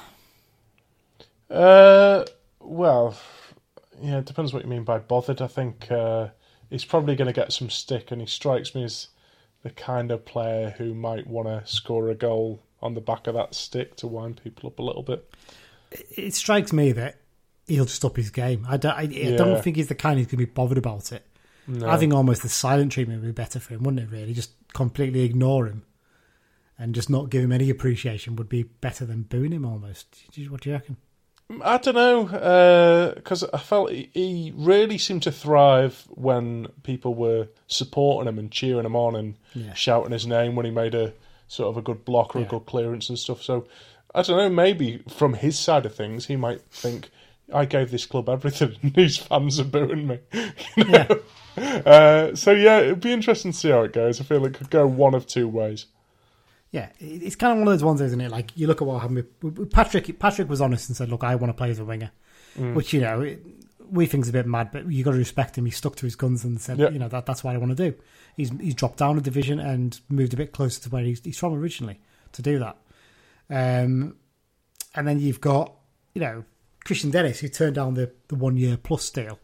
Uh, well, yeah, it depends what you mean by bothered. I think uh, he's probably going to get some stick, and he strikes me as the kind of player who might want to score a goal on the back of that stick to wind people up a little bit. it strikes me that he'll just up his game. I don't, I, I don't think he's the kind who's going to be bothered about it. No. I think almost the silent treatment would be better for him, wouldn't it? Really, just completely ignore him and just not give him any appreciation would be better than booing him. Almost. What do you reckon? I don't know because I felt he, really seemed to thrive when people were supporting him and cheering him on and Yeah. shouting his name when he made a sort of a good block or Yeah. a good clearance and stuff. So I don't know. Maybe from his side of things, he might think I gave this club everything, and these fans are booing me. You know? uh, so yeah, it'd be interesting to see how it goes. I feel it could go one of two ways. Yeah, it's kind of one of those ones, isn't it? Like you look at what happened with, Patrick. Patrick was honest and said, "Look, I want to play as a winger," mm. which you know it, we think's a bit mad, but you got to respect him. He stuck to his guns and said, Yeah. "You know that that's what I want to do." He's he's dropped down a division and moved a bit closer to where he's, he's from originally to do that. Um, and then you've got you know Kristian Dennis who turned down the, the one year plus deal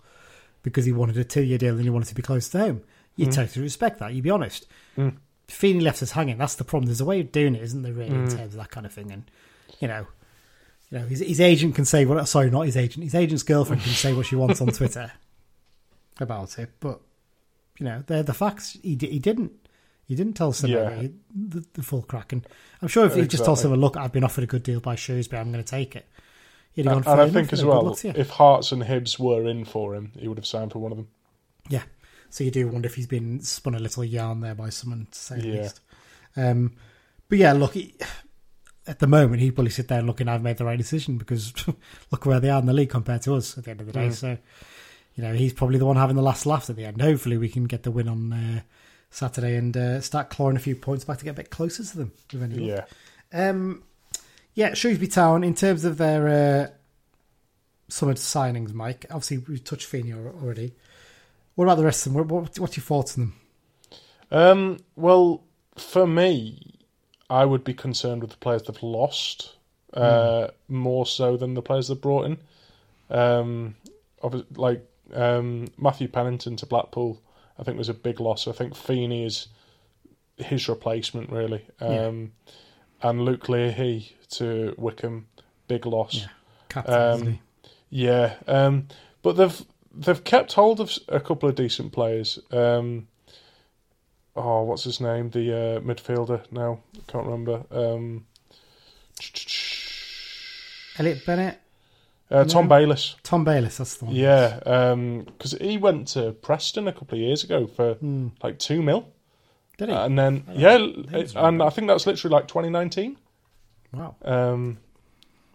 because he wanted a two year deal and he wanted to be close to home. You mm. totally respect that. You be honest. Mm. Feeney left us hanging. That's the problem. There's a way of doing it, isn't there? Really, in mm. terms of that kind of thing, and you know, you know, his, his agent can say what. Sorry, not his agent. His agent's girlfriend can say what she wants on Twitter about it, but you know, they're the facts. He he didn't. He didn't tell Simmer Yeah. the, the full crack, and I'm sure if he just told Exactly. Simmer, "Look, I've been offered a good deal by Shrewsbury. I'm going to take it." He'd have And, gone, and I think as you know, good well, luck to you." if Hearts and Hibs were in for him, he would have signed for one of them. Yeah. So you do wonder if he's been spun a little yarn there by someone, to say the Yeah. least. Um, but yeah, look, he, at the moment, he'd probably sit there and looking, I've made the right decision because look where they are in the league compared to us at the end of the day. Mm. So, you know, he's probably the one having the last laugh at the end. Hopefully, we can get the win on uh, Saturday and uh, start clawing a few points back to get a bit closer to them. Yeah. Um, yeah, Shrewsbury Town, in terms of their uh, summer signings, Mike, obviously we've touched Feeney already. What about the rest of them? What, what, what's your thoughts on them? Um, well, for me, I would be concerned with the players they've lost uh, more so than the players they've brought in. Um, like um, Matthew Pennington to Blackpool, I think was a big loss. I think Feeney is his replacement really, um, and Luke Leahy to Wycombe, big loss. Yeah. Captain, Um. Yeah, um, but they've they've kept hold of a couple of decent players. Um, oh, what's his name? The uh, midfielder now can't remember. Um, Elliot Bennett, uh, Tom No. Bayliss. Tom Bayliss, that's the one. Yeah, because he went to Preston a couple of years ago for Hmm. like two mil, Did he? and then yeah, that's and I think that's literally like 2019. wow. Um,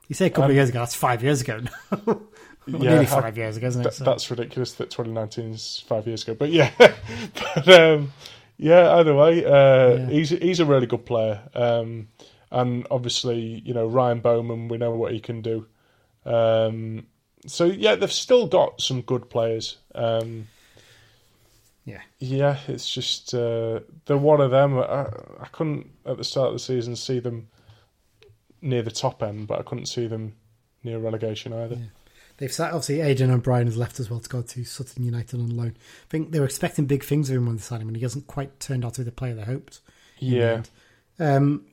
You say a couple um, of years ago, that's five years ago now. Well, yeah, nearly I- five years ago, isn't it? Th- So- That's ridiculous that 2019 is five years ago. But yeah, but, um, yeah. Either way, uh, Yeah. he's he's a really good player, um, and obviously, you know, Ryan Bowman. We know what he can do. Um, so yeah, they've still got some good players. Um, yeah. yeah, it's just uh, they're one of them. I, I couldn't at the start of the season see them near the top end, but I couldn't see them near relegation either. They've sat, obviously, Adrian O'Brien has left as well to go to Sutton United on loan. I think they were expecting big things of him when they signed him, and he hasn't quite turned out to be the player they hoped. Yeah. Um,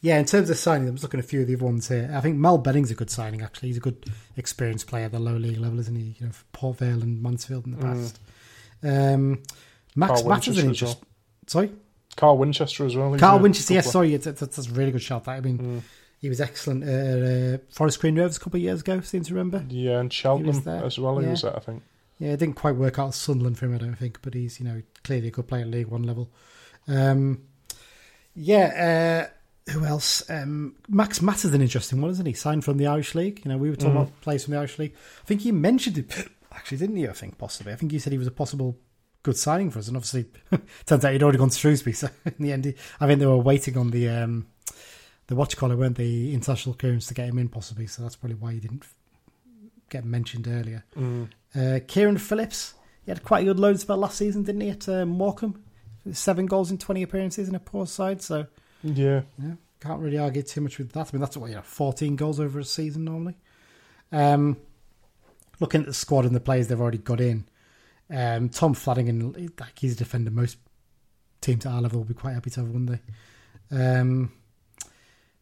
Yeah, in terms of signing, I'm just looking at a few of the other ones here. I think Mal Benning's a good signing, actually. He's a good experienced player at the low league level, isn't he? You know, for Port Vale and Mansfield in the past. Um, Max Mata's an well. Sorry? Carl Winchester as well. Carl Winchester, yes, couple sorry. It's, that's, that's a really good shot. That I mean, Mm. He was excellent at uh, Forest Green Rovers a couple of years ago, seem to remember. Yeah, and Cheltenham as well. He Yeah. was there, I think. Yeah, it didn't quite work out at Sunderland for him, I don't think, but he's you know clearly a good player at League One level. Um, yeah, uh, who else? Um, Max Mata's an interesting one, isn't he? Signed from the Irish League. You know, we were talking Mm. about players from the Irish League. I think you mentioned it actually, didn't you? I think possibly. I think you said he was a possible good signing for us, and obviously turns out he'd already gone to Shrewsbury. So in the end, he- I think they were waiting on the um, the what you call it, weren't the international clearance to get him in, possibly. So that's probably why he didn't get mentioned earlier. Mm. Uh, Kieran Phillips, he had quite a good load spell last season, didn't he, at uh, Morecambe? Seven goals in 20 appearances in a poor side, so Yeah, yeah, can't really argue too much with that. I mean, that's what, you know, 14 goals over a season normally. Um, looking at the squad and the players they've already got in, um, Tom Flanagan, like he's a defender most teams at our level will be quite happy to have, wouldn't they? Um,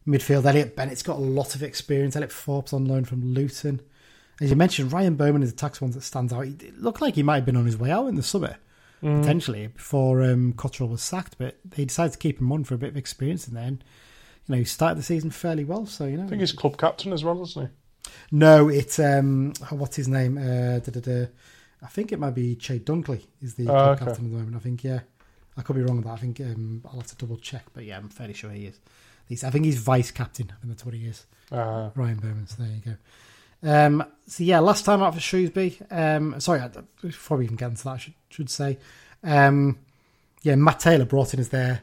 midfield, Elliot Bennett's got a lot of experience. Elliot Forbes on loan from Luton. As you mentioned, Ryan Bowman is the tax one that stands out. He it looked like he might have been on his way out in the summer, Mm. potentially, before um, Cotterill was sacked, but they decided to keep him on for a bit of experience and then, you know, he started the season fairly well, so, you know. I think he's club captain as well, isn't he? No, it's, um, oh, what's his name? Uh, da, da, da. I think it might be Chey Dunkley is the Oh, club okay. captain at the moment. I think, yeah. I could be wrong with that. I think um, I'll have to double check, but yeah, I'm fairly sure he is. He's, I think he's vice captain. I think that's what he is. Uh, Ryan Bowman. So there you go. Um, so yeah, last time out for Shrewsbury. Um, sorry, before we even get into that, I should, should say, um, yeah, Matt Taylor brought in as their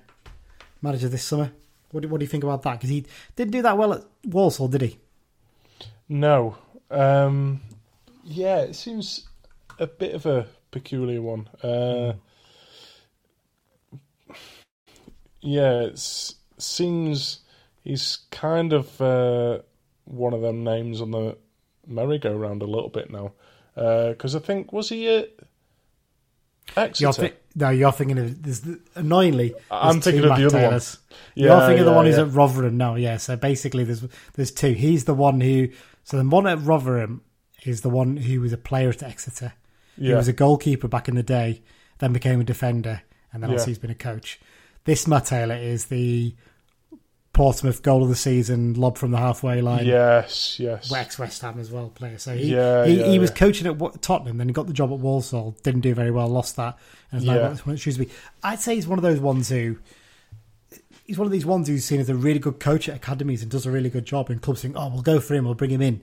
manager this summer. What do, what do you think about that? Because he didn't do that well at Walsall, did he? no. Um, yeah, it seems a bit of a peculiar one. Uh, yeah, it seems he's kind of uh, one of them names on the merry-go-round a little bit now. Because I think, was he at Exeter? You're thi- no, you're thinking of there's the- annoyingly. there's I'm thinking of the other one. Taylors. Yeah, you're thinking of the yeah, one who's at Rotherham now. Yeah, so basically there's there's two. He's the one who. So the one at Rotherham is the one who was a player at Exeter. He was a goalkeeper back in the day, then became a defender, and then Yeah. obviously he's been a coach. This Matt Taylor is the Portsmouth goal of the season, lob from the halfway line. Yes, yes. Ex West Ham as well player. So he Yeah, he, yeah, he was yeah. coaching at Tottenham, then he got the job at Walsall. Didn't do very well, lost that, and has now Yeah. got this one Shrewsbury. I'd say he's one of those ones who he's one of these ones who's seen as a really good coach at academies and does a really good job, and clubs think, "Oh, we'll go for him, we'll bring him in."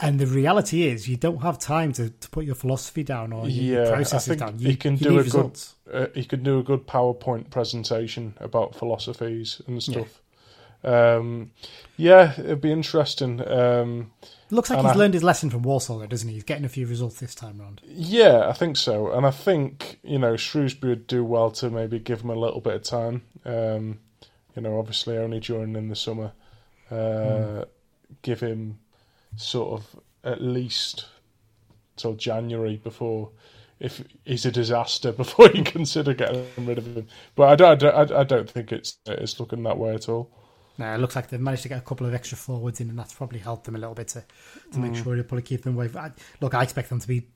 And the reality is, you don't have time to, to put your philosophy down or your Yeah, processes down. he can do a results. good. Uh, he could do a good PowerPoint presentation about philosophies and stuff. Um, yeah, it'd be interesting. Um, Looks like he's I- learned his lesson from Walsall, though, doesn't he? He's getting a few results this time round. yeah, I think so, and I think you know Shrewsbury would do well to maybe give him a little bit of time. Um, you know, obviously only during in the summer, uh, give him sort of at least till January before. If he's a disaster, before you consider getting rid of him, but I don't, I don't, I don't think it's it's looking that way at all. No, it looks like they've managed to get a couple of extra forwards in, and that's probably helped them a little bit to, to make sure they probably keep them away. I, look, I expect them to be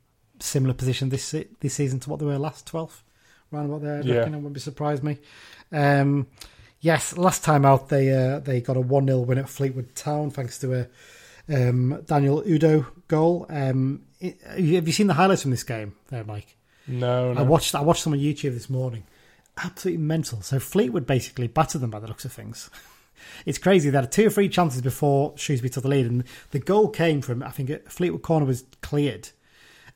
similar position this this season to what they were last 12th. Round about there, I Yeah. It wouldn't be surprise me. Um, yes, last time out they uh, they got a 1 0 win at Fleetwood Town thanks to a um, Daniel Udoh goal. Um, it- have you seen the highlights from this game there, Mike? No, no. I watched I watched some on YouTube this morning. Absolutely mental. So Fleetwood basically battered them by the looks of things. It's crazy. They had two or three chances before Shrewsbury took the lead, and the goal came from I think Fleetwood corner was cleared,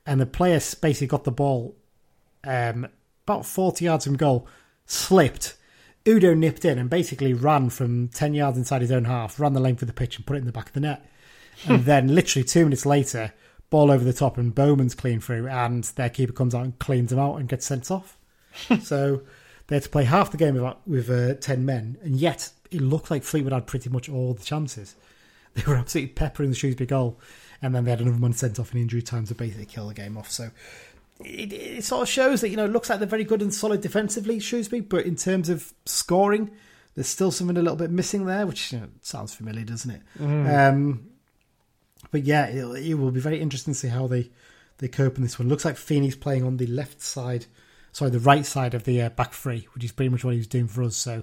and the player basically got the ball um, about forty yards from goal, slipped. Udoh nipped in and basically ran from ten yards inside his own half, ran the length of the pitch and put it in the back of the net. And then, literally two minutes later, ball over the top and Bowman's clean through, and their keeper comes out and cleans him out and gets sent off. so they had to play half the game with, with uh, 10 men, and yet it looked like Fleetwood had pretty much all the chances. They were absolutely peppering the Shrewsbury goal, and then they had another one sent off in injury time to basically kill the game off. So it, it sort of shows that, you know, it looks like they're very good and solid defensively, Shrewsbury, but in terms of scoring, there's still something a little bit missing there, which you know, sounds familiar, doesn't it? Um, but yeah, it, it will be very interesting to see how they they cope in this one. Looks like Feeney's playing on the left side, sorry, the right side of the uh, back three, which is pretty much what he was doing for us. So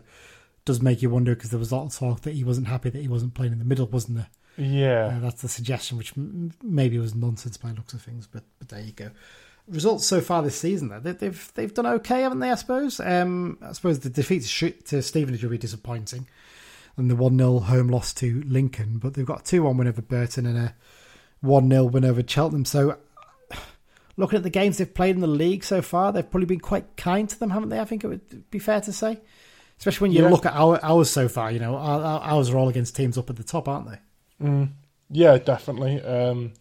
does make you wonder because there was a lot of talk that he wasn't happy that he wasn't playing in the middle, wasn't there? Yeah. Uh, that's the suggestion, which m- maybe was nonsense by the looks of things, but but there you go. Results so far this season, though, they, they've they've done okay, haven't they? I suppose. Um, I suppose the defeat to Stevenage will be disappointing, and the one 0 home loss to Lincoln, but they've got a two one win over Burton and a one 0 win over Cheltenham. So, looking at the games they've played in the league so far, they've probably been quite kind to them, haven't they? I think it would be fair to say, especially when you Yeah. look at our ours so far. You know, our, our- ours are all against teams up at the top, aren't they? Yeah, definitely. Um,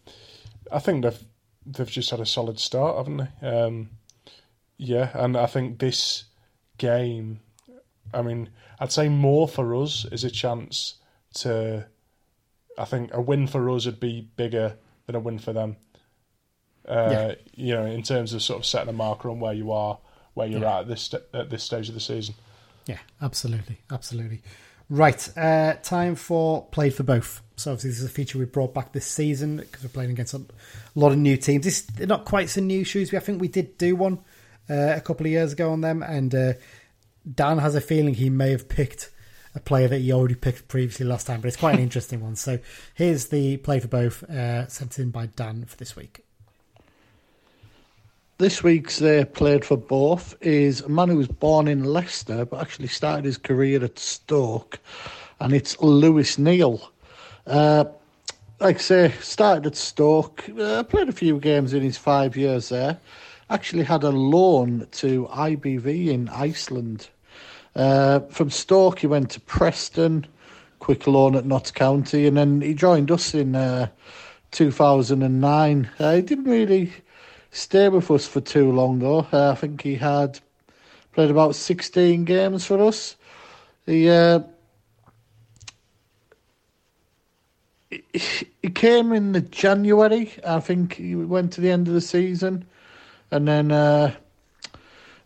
I think they've they've just had a solid start, haven't they? Um, yeah, and I think this game, I mean, I'd say more for us is a chance to. I think a win for us would be bigger than a win for them. Uh, Yeah. You know, in terms of sort of setting a marker on where you are, where you're Yeah. at at this st- at this stage of the season. Yeah, absolutely, absolutely. Right, uh, time for play for both. So obviously this is a feature we brought back this season because we're playing against a lot of new teams. This they're not quite so new shoes. I think we did do one uh, a couple of years ago on them, and uh, Dan has a feeling he may have picked a player that he already picked previously last time, but it's quite an interesting one. So here's the play for both uh, sent in by Dan for this week. This week's uh, played for both is a man who was born in Leicester but actually started his career at Stoke, and it's Lewis Neal. Uh, like I say, started at Stoke, uh, played a few games in his five years there. Actually had a loan to IBV in Iceland. Uh, from Stoke, he went to Preston, quick loan at Notts County, and then he joined us in uh, 2009. Uh, he didn't really stay with us for too long, though. Uh, I think he had played about 16 games for us. He, uh, he, came in the January. I think he went to the end of the season, and then uh,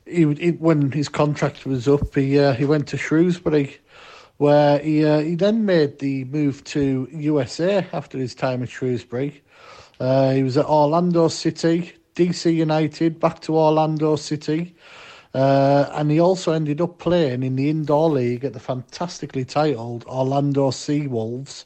he, he when his contract was up, he uh, he went to Shrewsbury, where he uh, he then made the move to USA after his time at Shrewsbury. Uh, he was at Orlando City, DC United, back to Orlando City. Uh, and he also ended up playing in the indoor league at the fantastically titled Orlando Sea Wolves.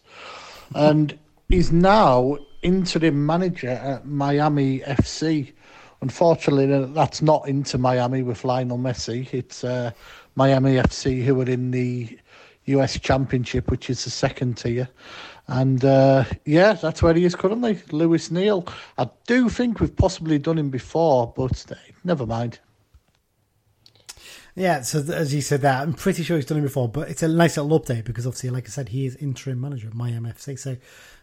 And he's now interim manager at Miami FC. Unfortunately, that's not into Miami with Lionel Messi. It's uh, Miami FC who are in the US Championship, which is the second tier. And uh, yeah, that's where he is currently, Lewis Neal. I do think we've possibly done him before, but uh, never mind. Yeah, so th- as you said that, I'm pretty sure he's done it before, but it's a nice little update because obviously, like I said, he is interim manager of Miami FC. So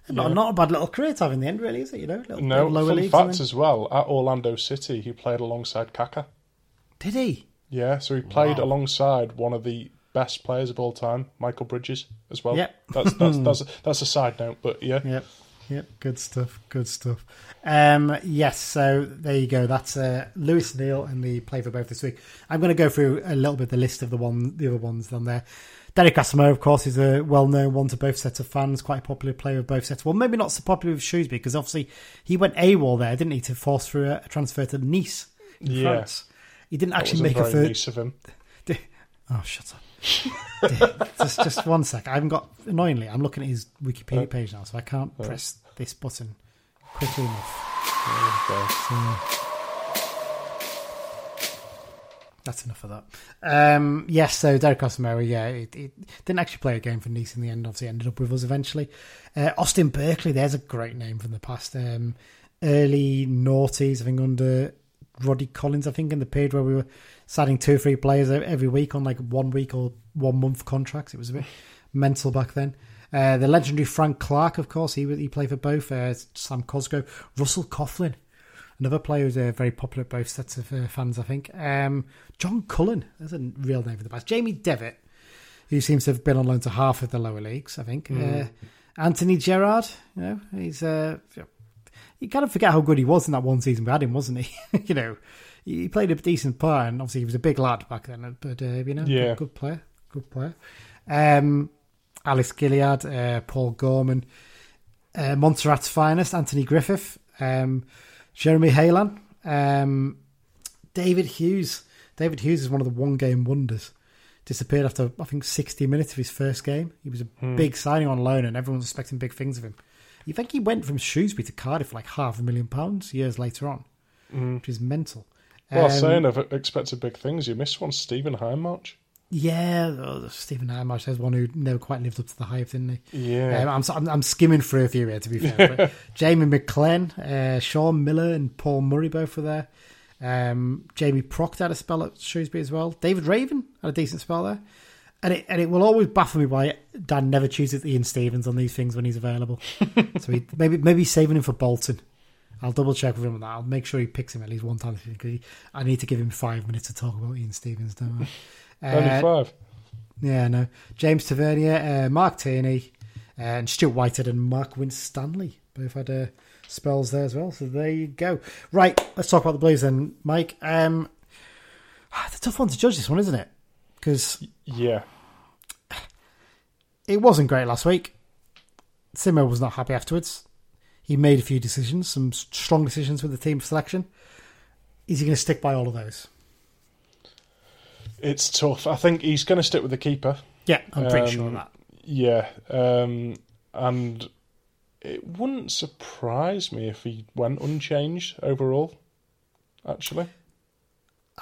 not, not a bad little career to have in the end, really, is it? You know, little, No, little lower fun leagues. fact then- as well. At Orlando City, he played alongside Kaká. Did he? Yeah, so he played Wow. alongside one of the best players of all time, Michael Bridges, as well. Yep. That's that's that's that's a side note, but yeah. Yep. Yep. Good stuff. Good stuff. Um, yes. So there you go. That's uh, Lewis Neal and the play for both this week. I'm going to go through a little bit the list of the one, the other ones on there. Derek Casimiro, of course, is a well-known one to both sets of fans. Quite a popular player of both sets. Well, maybe not so popular with Shrewsbury because obviously he went AWOL there, didn't he, to force through a, transfer to Nice in Yeah. France. He didn't actually make a first. nice of him. Oh, shut up. just, just one sec. I haven't got. Annoyingly, I'm looking at his Wikipedia Uh, page now, so I can't uh. press this button quickly enough. Okay. That's enough of that. Um, yes, so Derek Casimiro, yeah, it, it didn't actually play a game for Nice in the end. Obviously, ended up with us eventually. Uh, Austin Berkley, there's a great name from the past. Um, early noughties, I think under Roddy Collins, I think in the period where we were signing two or three players every week on like one week or one month contracts. It was a bit mental back then. Uh, the legendary Frank Clark, of course, he he played for both. Uh, Sam Cosgrove, Russell Coughlin, another player who's uh, very popular at both sets of uh, fans, I think. Um, John Cullen, that's a real name for the past. Jamie Devitt, who seems to have been on loan to half of the lower leagues, I think. Uh, Anthony Gerard, you know, he's uh, you kind of forget how good he was in that one season we had him, wasn't he? you know, he played a decent part, and obviously he was a big lad back then. But uh, you know, Yeah. good, good player, good player. Um, Alice Gilead, uh, Paul Gorman, uh, Montserrat's finest, Anthony Griffith, um, Jeremy Haylan, um, David Hughes. David Hughes is one of the one game wonders. Disappeared after I think 60 minutes of his first game. He was a Hmm. big signing on loan, and everyone was expecting big things of him. You think he went from Shrewsbury to Cardiff for like half a million pounds years later on, which is mental. Well, Um, saying I've expected big things, you missed one, Stephen Hindmarch. yeah, oh, Stephen Hamish has one who never quite lived up to the hype, didn't he? Yeah. Um, I'm, I'm I'm skimming through a few here to be fair. but Jamie McClen, uh, Sean Miller, and Paul Murray both were there. Um, Jamie Proctor had a spell at Shrewsbury as well. David Raven had a decent spell there. And it and it will always baffle me why Dan never chooses Ian Stevens on these things when he's available. so he, maybe maybe he's saving him for Bolton. I'll double check with him on that. I'll make sure he picks him at least one time I need to give him five minutes to talk about Ian Stevens, don't I? Only Uh, five. yeah, no. James Tavernier, uh, Mark Tierney, uh, and Stuart Whitehead and Mark Winstanley both had uh, spells there as well. So there you go. Right, let's talk about the Blues then, Mike. Um, it's a tough one to judge this one, isn't it? Because Yeah. it wasn't great last week. Simo was not happy afterwards. He made a few decisions, some strong decisions with the team selection. Is he going to stick by all of those? It's tough. I think he's going to stick with the keeper. Yeah, I'm pretty Um, sure of that. Yeah. Um, and it wouldn't surprise me if he went unchanged overall, actually.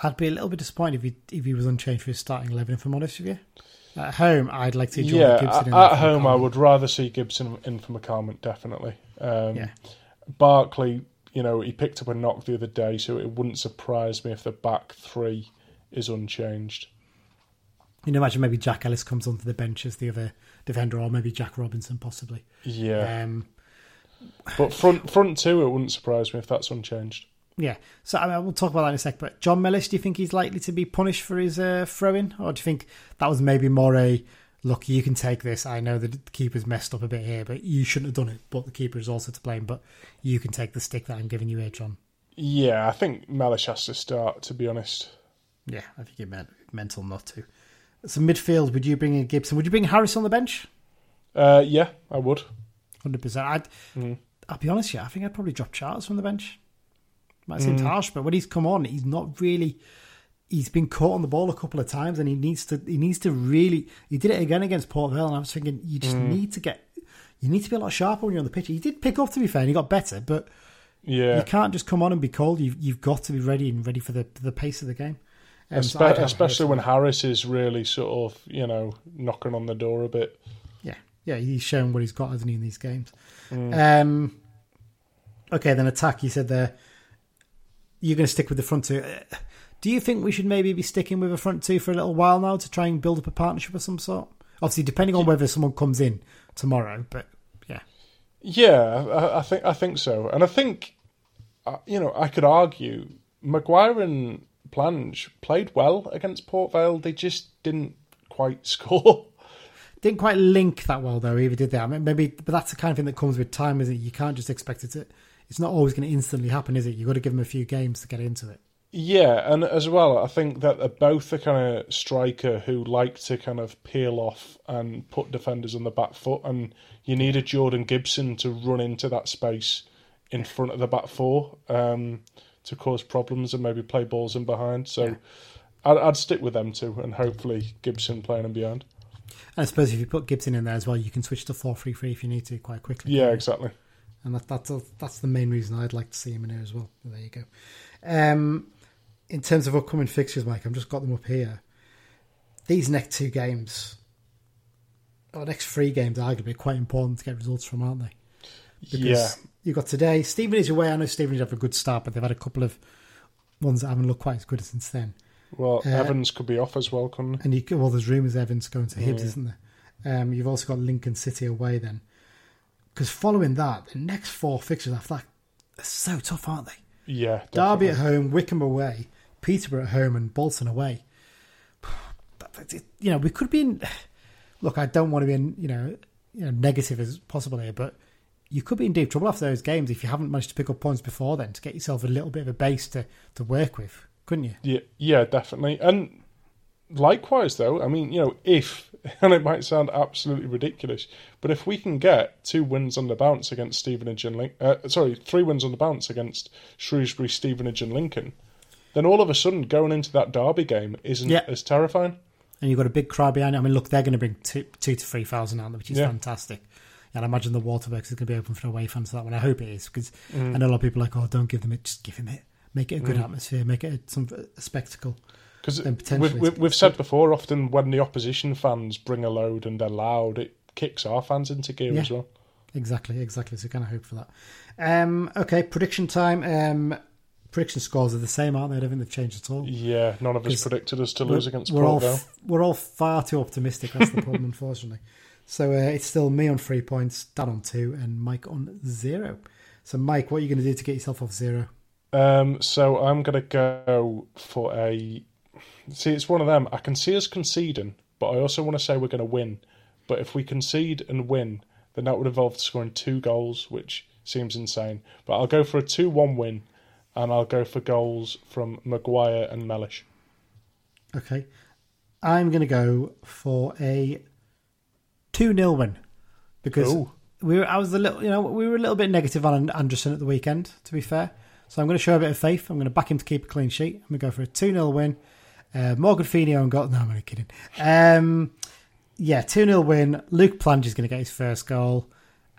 I'd be a little bit disappointed if he if he was unchanged for his starting eleven. If I'm honest with you, at home I'd like to join yeah, Gibson. in at, at home I would rather see Gibson in for McCalmont, definitely. Um, Yeah. Barclay, you know, he picked up a knock the other day, so it wouldn't surprise me if the back three is unchanged. You know, imagine maybe Jack Ellis comes onto the bench as the other defender, or maybe Jack Robinson possibly. Yeah. Um, but front front two, it wouldn't surprise me if that's unchanged. Yeah. So I mean, we'll talk about that in a sec. But Jon Mellish, do you think he's likely to be punished for his uh, throw-in, or do you think that was maybe more a look? You can take this. I know that the keeper's messed up a bit here, but you shouldn't have done it. But the keeper is also to blame. But you can take the stick that I'm giving you here, John. Yeah, I think Mellish has to start, to be honest. Yeah, I think it meant mental not to. So midfield, would you bring in Gibson? Would you bring Harris on the bench? Uh, yeah, I would. Hundred percent. I'd. I'll be honest, yeah. I think I'd probably drop Charles from the bench. Might seem harsh, but when he's come on, he's not really. He's been caught on the ball a couple of times, and he needs to. He needs to really. He did it again against Port Vale, and I was thinking, you just need to get. You need to be a lot sharper when you're on the pitch. He did pick up, to be fair, and he got better, but Yeah. you can't just come on and be cold. You've you've got to be ready and ready for the the pace of the game. Um, Espe- I'd especially when Harris is really sort of, you know, knocking on the door a bit. Yeah, yeah, he's shown what he's got, hasn't he, in these games? Mm. Um, okay, then attack. You said there. You're going to stick with the front two. Uh, Do you think we should maybe be sticking with a front two for a little while now to try and build up a partnership of some sort? Obviously, depending on whether someone comes in tomorrow, but yeah, Yeah, I, I think I think so, and I think, uh, you know, I could argue Maguire and Plange played well against Port Vale. They just didn't quite score. didn't quite link that well though. Either did they? I mean, maybe, but that's the kind of thing that comes with time, isn't it? You can't just expect it to. It's not always going to instantly happen, is it? You've got to give them a few games to get into it. Yeah, and as well, I think that they're both the kind of striker who like to kind of peel off and put defenders on the back foot, and you need a Jordan Gibson to run into that space in front of the back four um, to cause problems and maybe play balls in behind. So I'd, I'd stick with them two, and hopefully Gibson playing them behind. And I suppose if you put Gibson in there as well, you can switch to four three three if you need to quite quickly. Yeah, exactly. And that, that's that's the main reason I'd like to see him in there as well. There you go. Um, in terms of upcoming fixtures, Mike, I've just got them up here. These next two games, or next three games, are arguably quite important to get results from, aren't they? Because yeah, you've got today. Stevenage away. I know Stephen have a good start, but they've had a couple of ones that haven't looked quite as good since then. well, uh, Evans could be off as well, couldn't he? And you, well, there's rumours Evans going to Hibs, Yeah. isn't there? Um, you've also got Lincoln City away then. Because following that, the next four fixtures after that are so tough, aren't they? Yeah, Derby at home, Wycombe away, Peterborough at home, and Bolton away. That- that- it- You know, we could be in. Look, I don't want to be in, you know, you know, negative as possible here, but you could be in deep trouble after those games if you haven't managed to pick up points before then to get yourself a little bit of a base to, to work with, couldn't you? Yeah, yeah, definitely. And likewise, though, I mean, you know, if and it might sound absolutely ridiculous, but if we can get two wins on the bounce against Stevenage and Lincoln, uh, sorry, three wins on the bounce against Shrewsbury, Stevenage, and Lincoln, then all of a sudden going into that derby game isn't Yeah. as terrifying. and you've got a big crowd behind it. I mean, look, they're going to bring two, two to three thousand out, which is Yeah. fantastic. And I imagine the Waterworks is going to be open for away fans for that one. I hope it is because Mm. I know a lot of people are like, oh, don't give them it, just give him it, make it a good atmosphere, make it a, some a spectacle. Because we've, we've, we've said before, often when the opposition fans bring a load and they're loud, it kicks our fans into gear Yeah. as well. Exactly, exactly. So kind of hope for that. Um, okay, prediction time. Um, prediction scores are the same, aren't they? I don't think they've changed at all. Yeah, none of us predicted us to lose against we're all Port Vale. f- we're all far too optimistic. That's the problem, unfortunately. So uh, it's still me on three points, Dan on two, and Mike on zero. So Mike, what are you going to do to get yourself off zero? Um, so I'm going to go for a. See, it's one of them. I can see us conceding, but I also want to say we're going to win. But if we concede and win, then that would involve scoring two goals, which seems insane. But I'll go for a 2 1 win, and I'll go for goals from Maguire and Mellish. Okay, I'm going to go for a two 0 win because Ooh. we were. I was a little, you know, we were a little bit negative on Anderson at the weekend. To be fair, so I'm going to show a bit of faith. I'm going to back him to keep a clean sheet. I'm going to go for a two 0 win. Uh, Morgan goal. No, I'm only kidding. Um, yeah, 2 0 win. Luke Plange is going to get his first goal.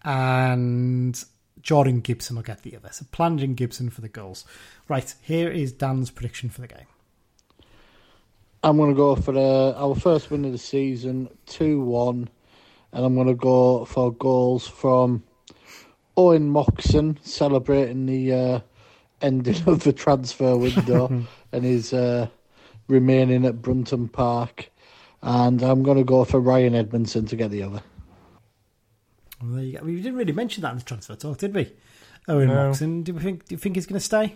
And Jordan Gibson will get the other. So Plange and Gibson for the goals. Right, here is Dan's prediction for the game. I'm going to go for uh, our first win of the season, 2 1. And I'm going to go for goals from Owen Moxon celebrating the uh, ending of the transfer window and his uh, remaining at Brunton Park. And I'm going to go for Ryan Edmondson to get the other. Well, there you go. We didn't really mention that in the transfer talk, did we? Owen No. Moxon. Do we think? Do you think he's going to stay?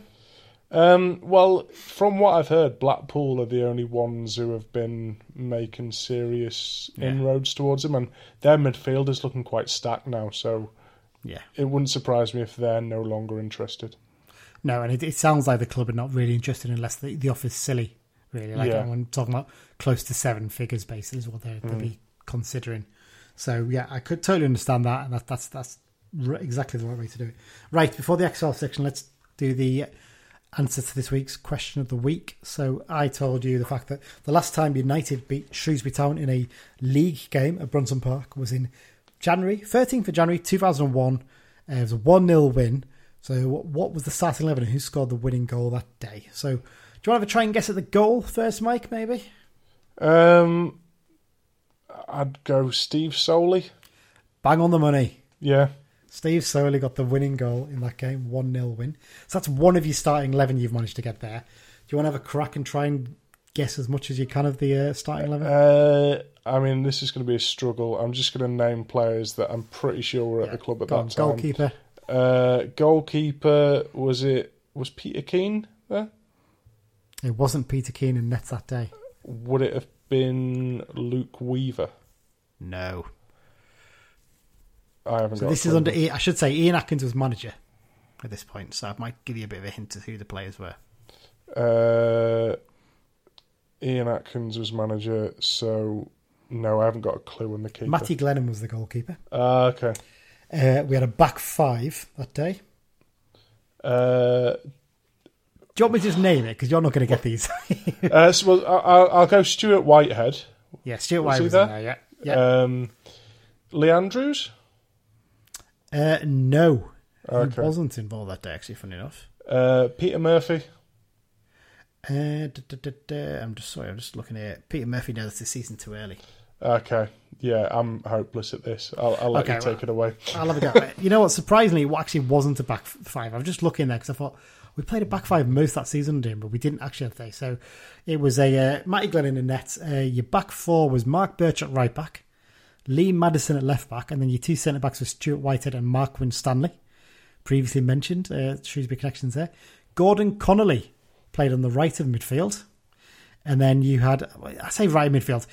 Um, well, from what I've heard, Blackpool are the only ones who have been making serious Yeah. inroads towards him, and their midfield is looking quite stacked now. So Yeah. it wouldn't surprise me if they're no longer interested. No, and it, it sounds like the club are not really interested unless the, the offer's silly. Really, like Yeah. when talking about close to seven figures, basically, is what they're, they'll be considering. So yeah, I could totally understand that, and that, that's that's r- exactly the right way to do it. Right before the XL section, let's do the answer to this week's question of the week. So I told you the fact that the last time United beat Shrewsbury Town in a league game at Brunton Park was in January, 13th of January 2001. Uh, it was a 1 0 win. So what, what was the starting 11 and who scored the winning goal that day? So you want to have a try and guess at the goal first, Mike, maybe? Um, I'd go Steve Soley. Bang on the money. Yeah, Steve Soley got the winning goal in that game, 1 0 win. So that's one of your starting 11 you've managed to get there. Do you want to have a crack and try and guess as much as you can of the uh, starting 11? Uh, I mean, this is going to be a struggle. I'm just going to name players that I'm pretty sure were at the club at that on, time. goalkeeper. Uh, goalkeeper was it? Was Peter Keen there? It wasn't Peter Keen in nets that day. Would it have been Luke Weaver? No. I haven't So got. this is under, I should say, Ian Atkins was manager at this point. So I might give you a bit of a hint of who the players were. Uh, Ian Atkins was manager, so no, I haven't got a clue on the keeper. Matty Glennon was the goalkeeper. Ah, okay. Uh, we had a back five that day. Uh, Do you want me to just name it? Because you're not going to get these. uh, so well, I'll, I'll go Stuart Whitehead. yeah, Stuart Was was there? there. Yeah, yeah. Um, Lee Andrews. Uh, no, Okay. he wasn't involved that day. Actually, funny enough. Uh, Peter Murphy. Uh, da, da, da. I'm just sorry. I'm just looking at Peter Murphy. Now Knows the season too early. Okay. Yeah, I'm hopeless at this. I'll, I'll let Okay, you take well- it away. I'll have a go. you know what? Surprisingly, it actually wasn't a back five. I'm just looking there because I thought we played a back five most that season under but we didn't actually have they. So it was a uh, Matty Glenn in the net. Uh, your back four was Mark Birch at right back, Lee Maddison at left back, and then your two centre backs were Stuart Whitehead and Mark Winstanley, previously mentioned. Uh, Shrewsbury connections there. Gordon Connolly played on the right of midfield, and then you had I say right midfield.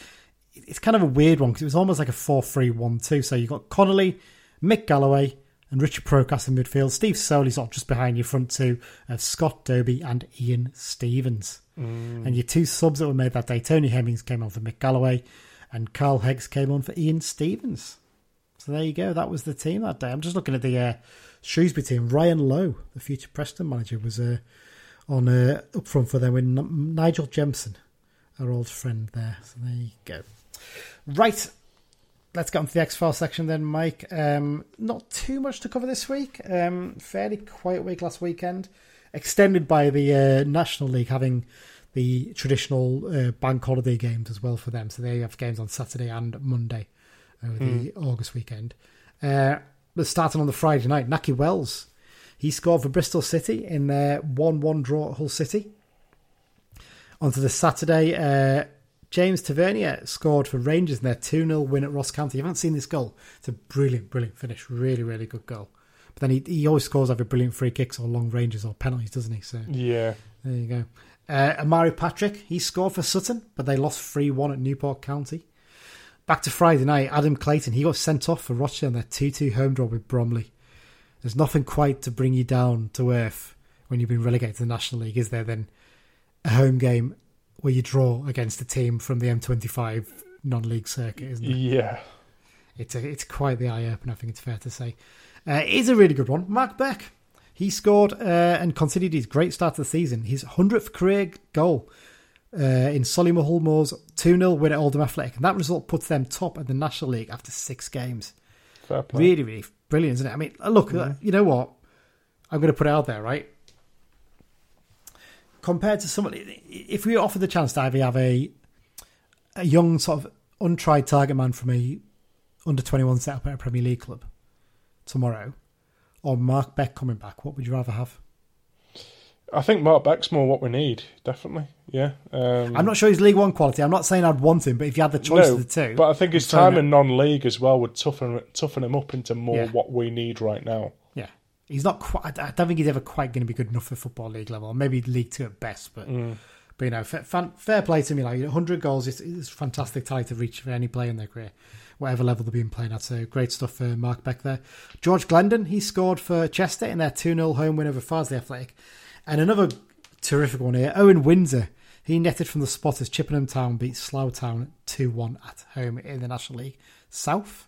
It's kind of a weird one because it was almost like a 4 3 1 2. So you got Connolly, Mick Galloway, and Richard Prokas in midfield. Steve Soley sort of just behind your front two of Scott Dobie and Ian Stevens. And your two subs that were made that day, Tony Hemmings came on for Mick Galloway, and Carl Heggs came on for Ian Stevens. So there you go. That was the team that day. I'm just looking at the uh, Shrewsbury team. Ryan Lowe, the future Preston manager, was uh, on uh, up front for them with Nigel Jemson, our old friend there. So there you go. Right. Let's get on to the X File section then, Mike. Um, not too much to cover this week. Um, fairly quiet week last weekend, extended by the uh, National League having the traditional uh, bank holiday games as well for them. So they have games on Saturday and Monday over the August weekend. Uh, but starting on the Friday night, Nakhi Wells, he scored for Bristol City in their 1 1 draw at Hull City. Onto the Saturday, uh, James Tavernier scored for Rangers in their 2 0 win at Ross County. You haven't seen this goal. It's a brilliant, brilliant finish. Really, really good goal. But then he, he always scores over brilliant free kicks or long ranges or penalties, doesn't he? So Yeah. there you go. Uh, Omari Patrick, he scored for Sutton, but they lost 3 1 at Newport County. Back to Friday night, Adam Clayton, he got sent off for Rochdale on their 2 2 home draw with Bromley. There's nothing quite to bring you down to earth when you've been relegated to the National League, is there? Then a home game where you draw against a team from the M25 non league circuit, isn't it? Yeah. It's a, it's quite the eye opener. I think it's fair to say. Uh, it is a really good one. Mark Beck, he scored uh, and conceded his great start to the season, his hundredth career goal uh, in Solihull Moors 2 0 win at Oldham Athletic, and that result puts them top of the National League after six games. Really, really brilliant, isn't it? I mean, look, uh, you know what? I'm going to put it out there, right? Compared to somebody, if we offer the chance to either have a a young sort of untried target man from a under 21 setup at a Premier League club tomorrow, or Mark Beck coming back, what would you rather have? I think Mark Beck's more what we need, definitely. Yeah. Um, I'm not sure he's League One quality. I'm not saying I'd want him, but if you had the choice no, of the two, but I think his I'm time in non-league as well would toughen toughen him up into more Yeah. what we need right now. He's not quite. I don't think he's ever quite going to be good enough for football league level. Maybe League Two at best, but mm. but you know, fair, fair play to him. Like 100 goals is, is fantastic tally to reach for any player in their career, whatever level they've been playing at. So great stuff for Mark Beck there. George Glendon, he scored for Chester in their 2 0 home win over Farsley Athletic, and another terrific one here. Owen Windsor. He netted from the spot as Chippenham Town beat Slough Town 2 1 at home in the National League South.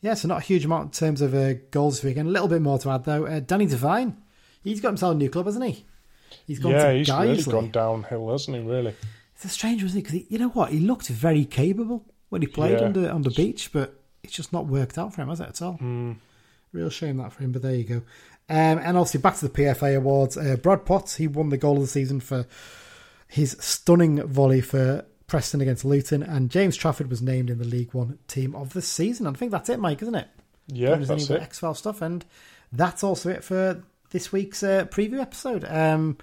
Yeah, so not a huge amount in terms of uh, goals this weekend. A little bit more to add though. Uh, Danny Devine, he's got himself a new club, hasn't he? He's gone yeah, to he's Guiseley. really gone downhill, hasn't he? Really. It's a strange, wasn't it? Because you know what, he looked very capable when he played Yeah. on the on the beach, but it's just not worked out for him, has it at all? Hmm. Real shame that for him, but there you go. Um, and obviously back to the PFA awards. Uh, Brad Potts, he won the goal of the season for his stunning volley for Preston against Luton, and James Trafford was named in the League One team of the season. And I think that's it, Mike, isn't it? Yeah, that's any it. X File stuff, and that's also it for this week's uh, preview episode. Um,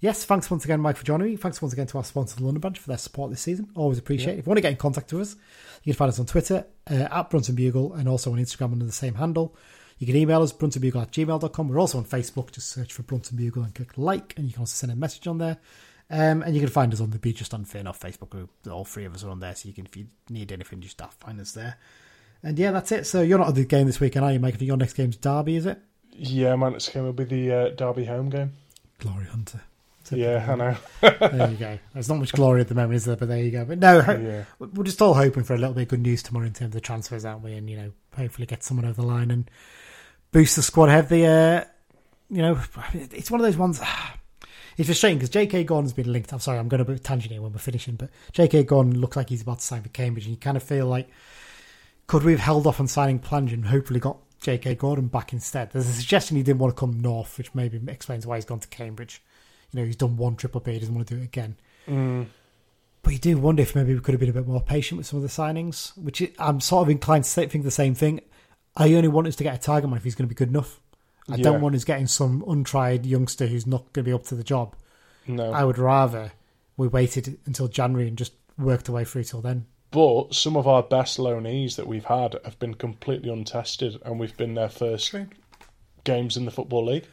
yes, thanks once again, Mike, for joining me. Thanks once again to our sponsor, the London Branch, for their support this season. Always appreciate it. If you want to get in contact with us, you can find us on Twitter uh, at Brunton Bugle and also on Instagram under the same handle. You can email us, bruntonbugle at gmail.com. We're also on Facebook. Just search for Brunton Bugle and click like, and you can also send a message on there. Um, and you can find us on the Be Just and Fear Not Facebook group. All three of us are on there, so you can, if you need anything, just find us there. And yeah, that's it. So you're not at the game this weekend, are you, Mike? I think your next game's Derby, is it? Yeah, my next game will be the uh, Derby home game. Glory Hunter. Yeah, I know. there you go. There's not much glory at the moment, is there? But there you go. But no, Yeah. we're just all hoping for a little bit of good news tomorrow in terms of the transfers, aren't we? And you know, hopefully get someone over the line and boost the squad. Have the, uh, you know, it's one of those ones. It's frustrating because J.K. Gordon's been linked. I'm sorry, I'm going to be tangent here when we're finishing, but J.K. Gordon looks like he's about to sign for Cambridge, and you kind of feel like could we have held off on signing Plange and hopefully got J.K. Gordon back instead? There's a suggestion he didn't want to come north, which maybe explains why he's gone to Cambridge. You know, he's done one triple B, he doesn't want to do it again. Mm, But you do wonder if maybe we could have been a bit more patient with some of the signings, which I'm sort of inclined to think the same thing. I only want us to get a target man if he's going to be good enough. I Yeah. don't want us getting some untried youngster who's not going to be up to the job. no. I would rather we waited until January and just worked our way through till then. But some of our best loanees that we've had have been completely untested, and we've been their first games in the Football League.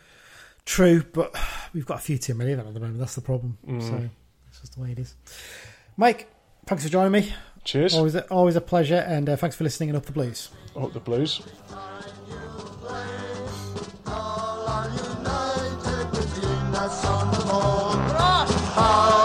True, but we've got a few too many of them at the moment. That's the problem. So it's just the way it is. Mike, thanks for joining me. Cheers. Always, a, always a pleasure, and uh, thanks for listening and up the blues. Up the Blues. Oh.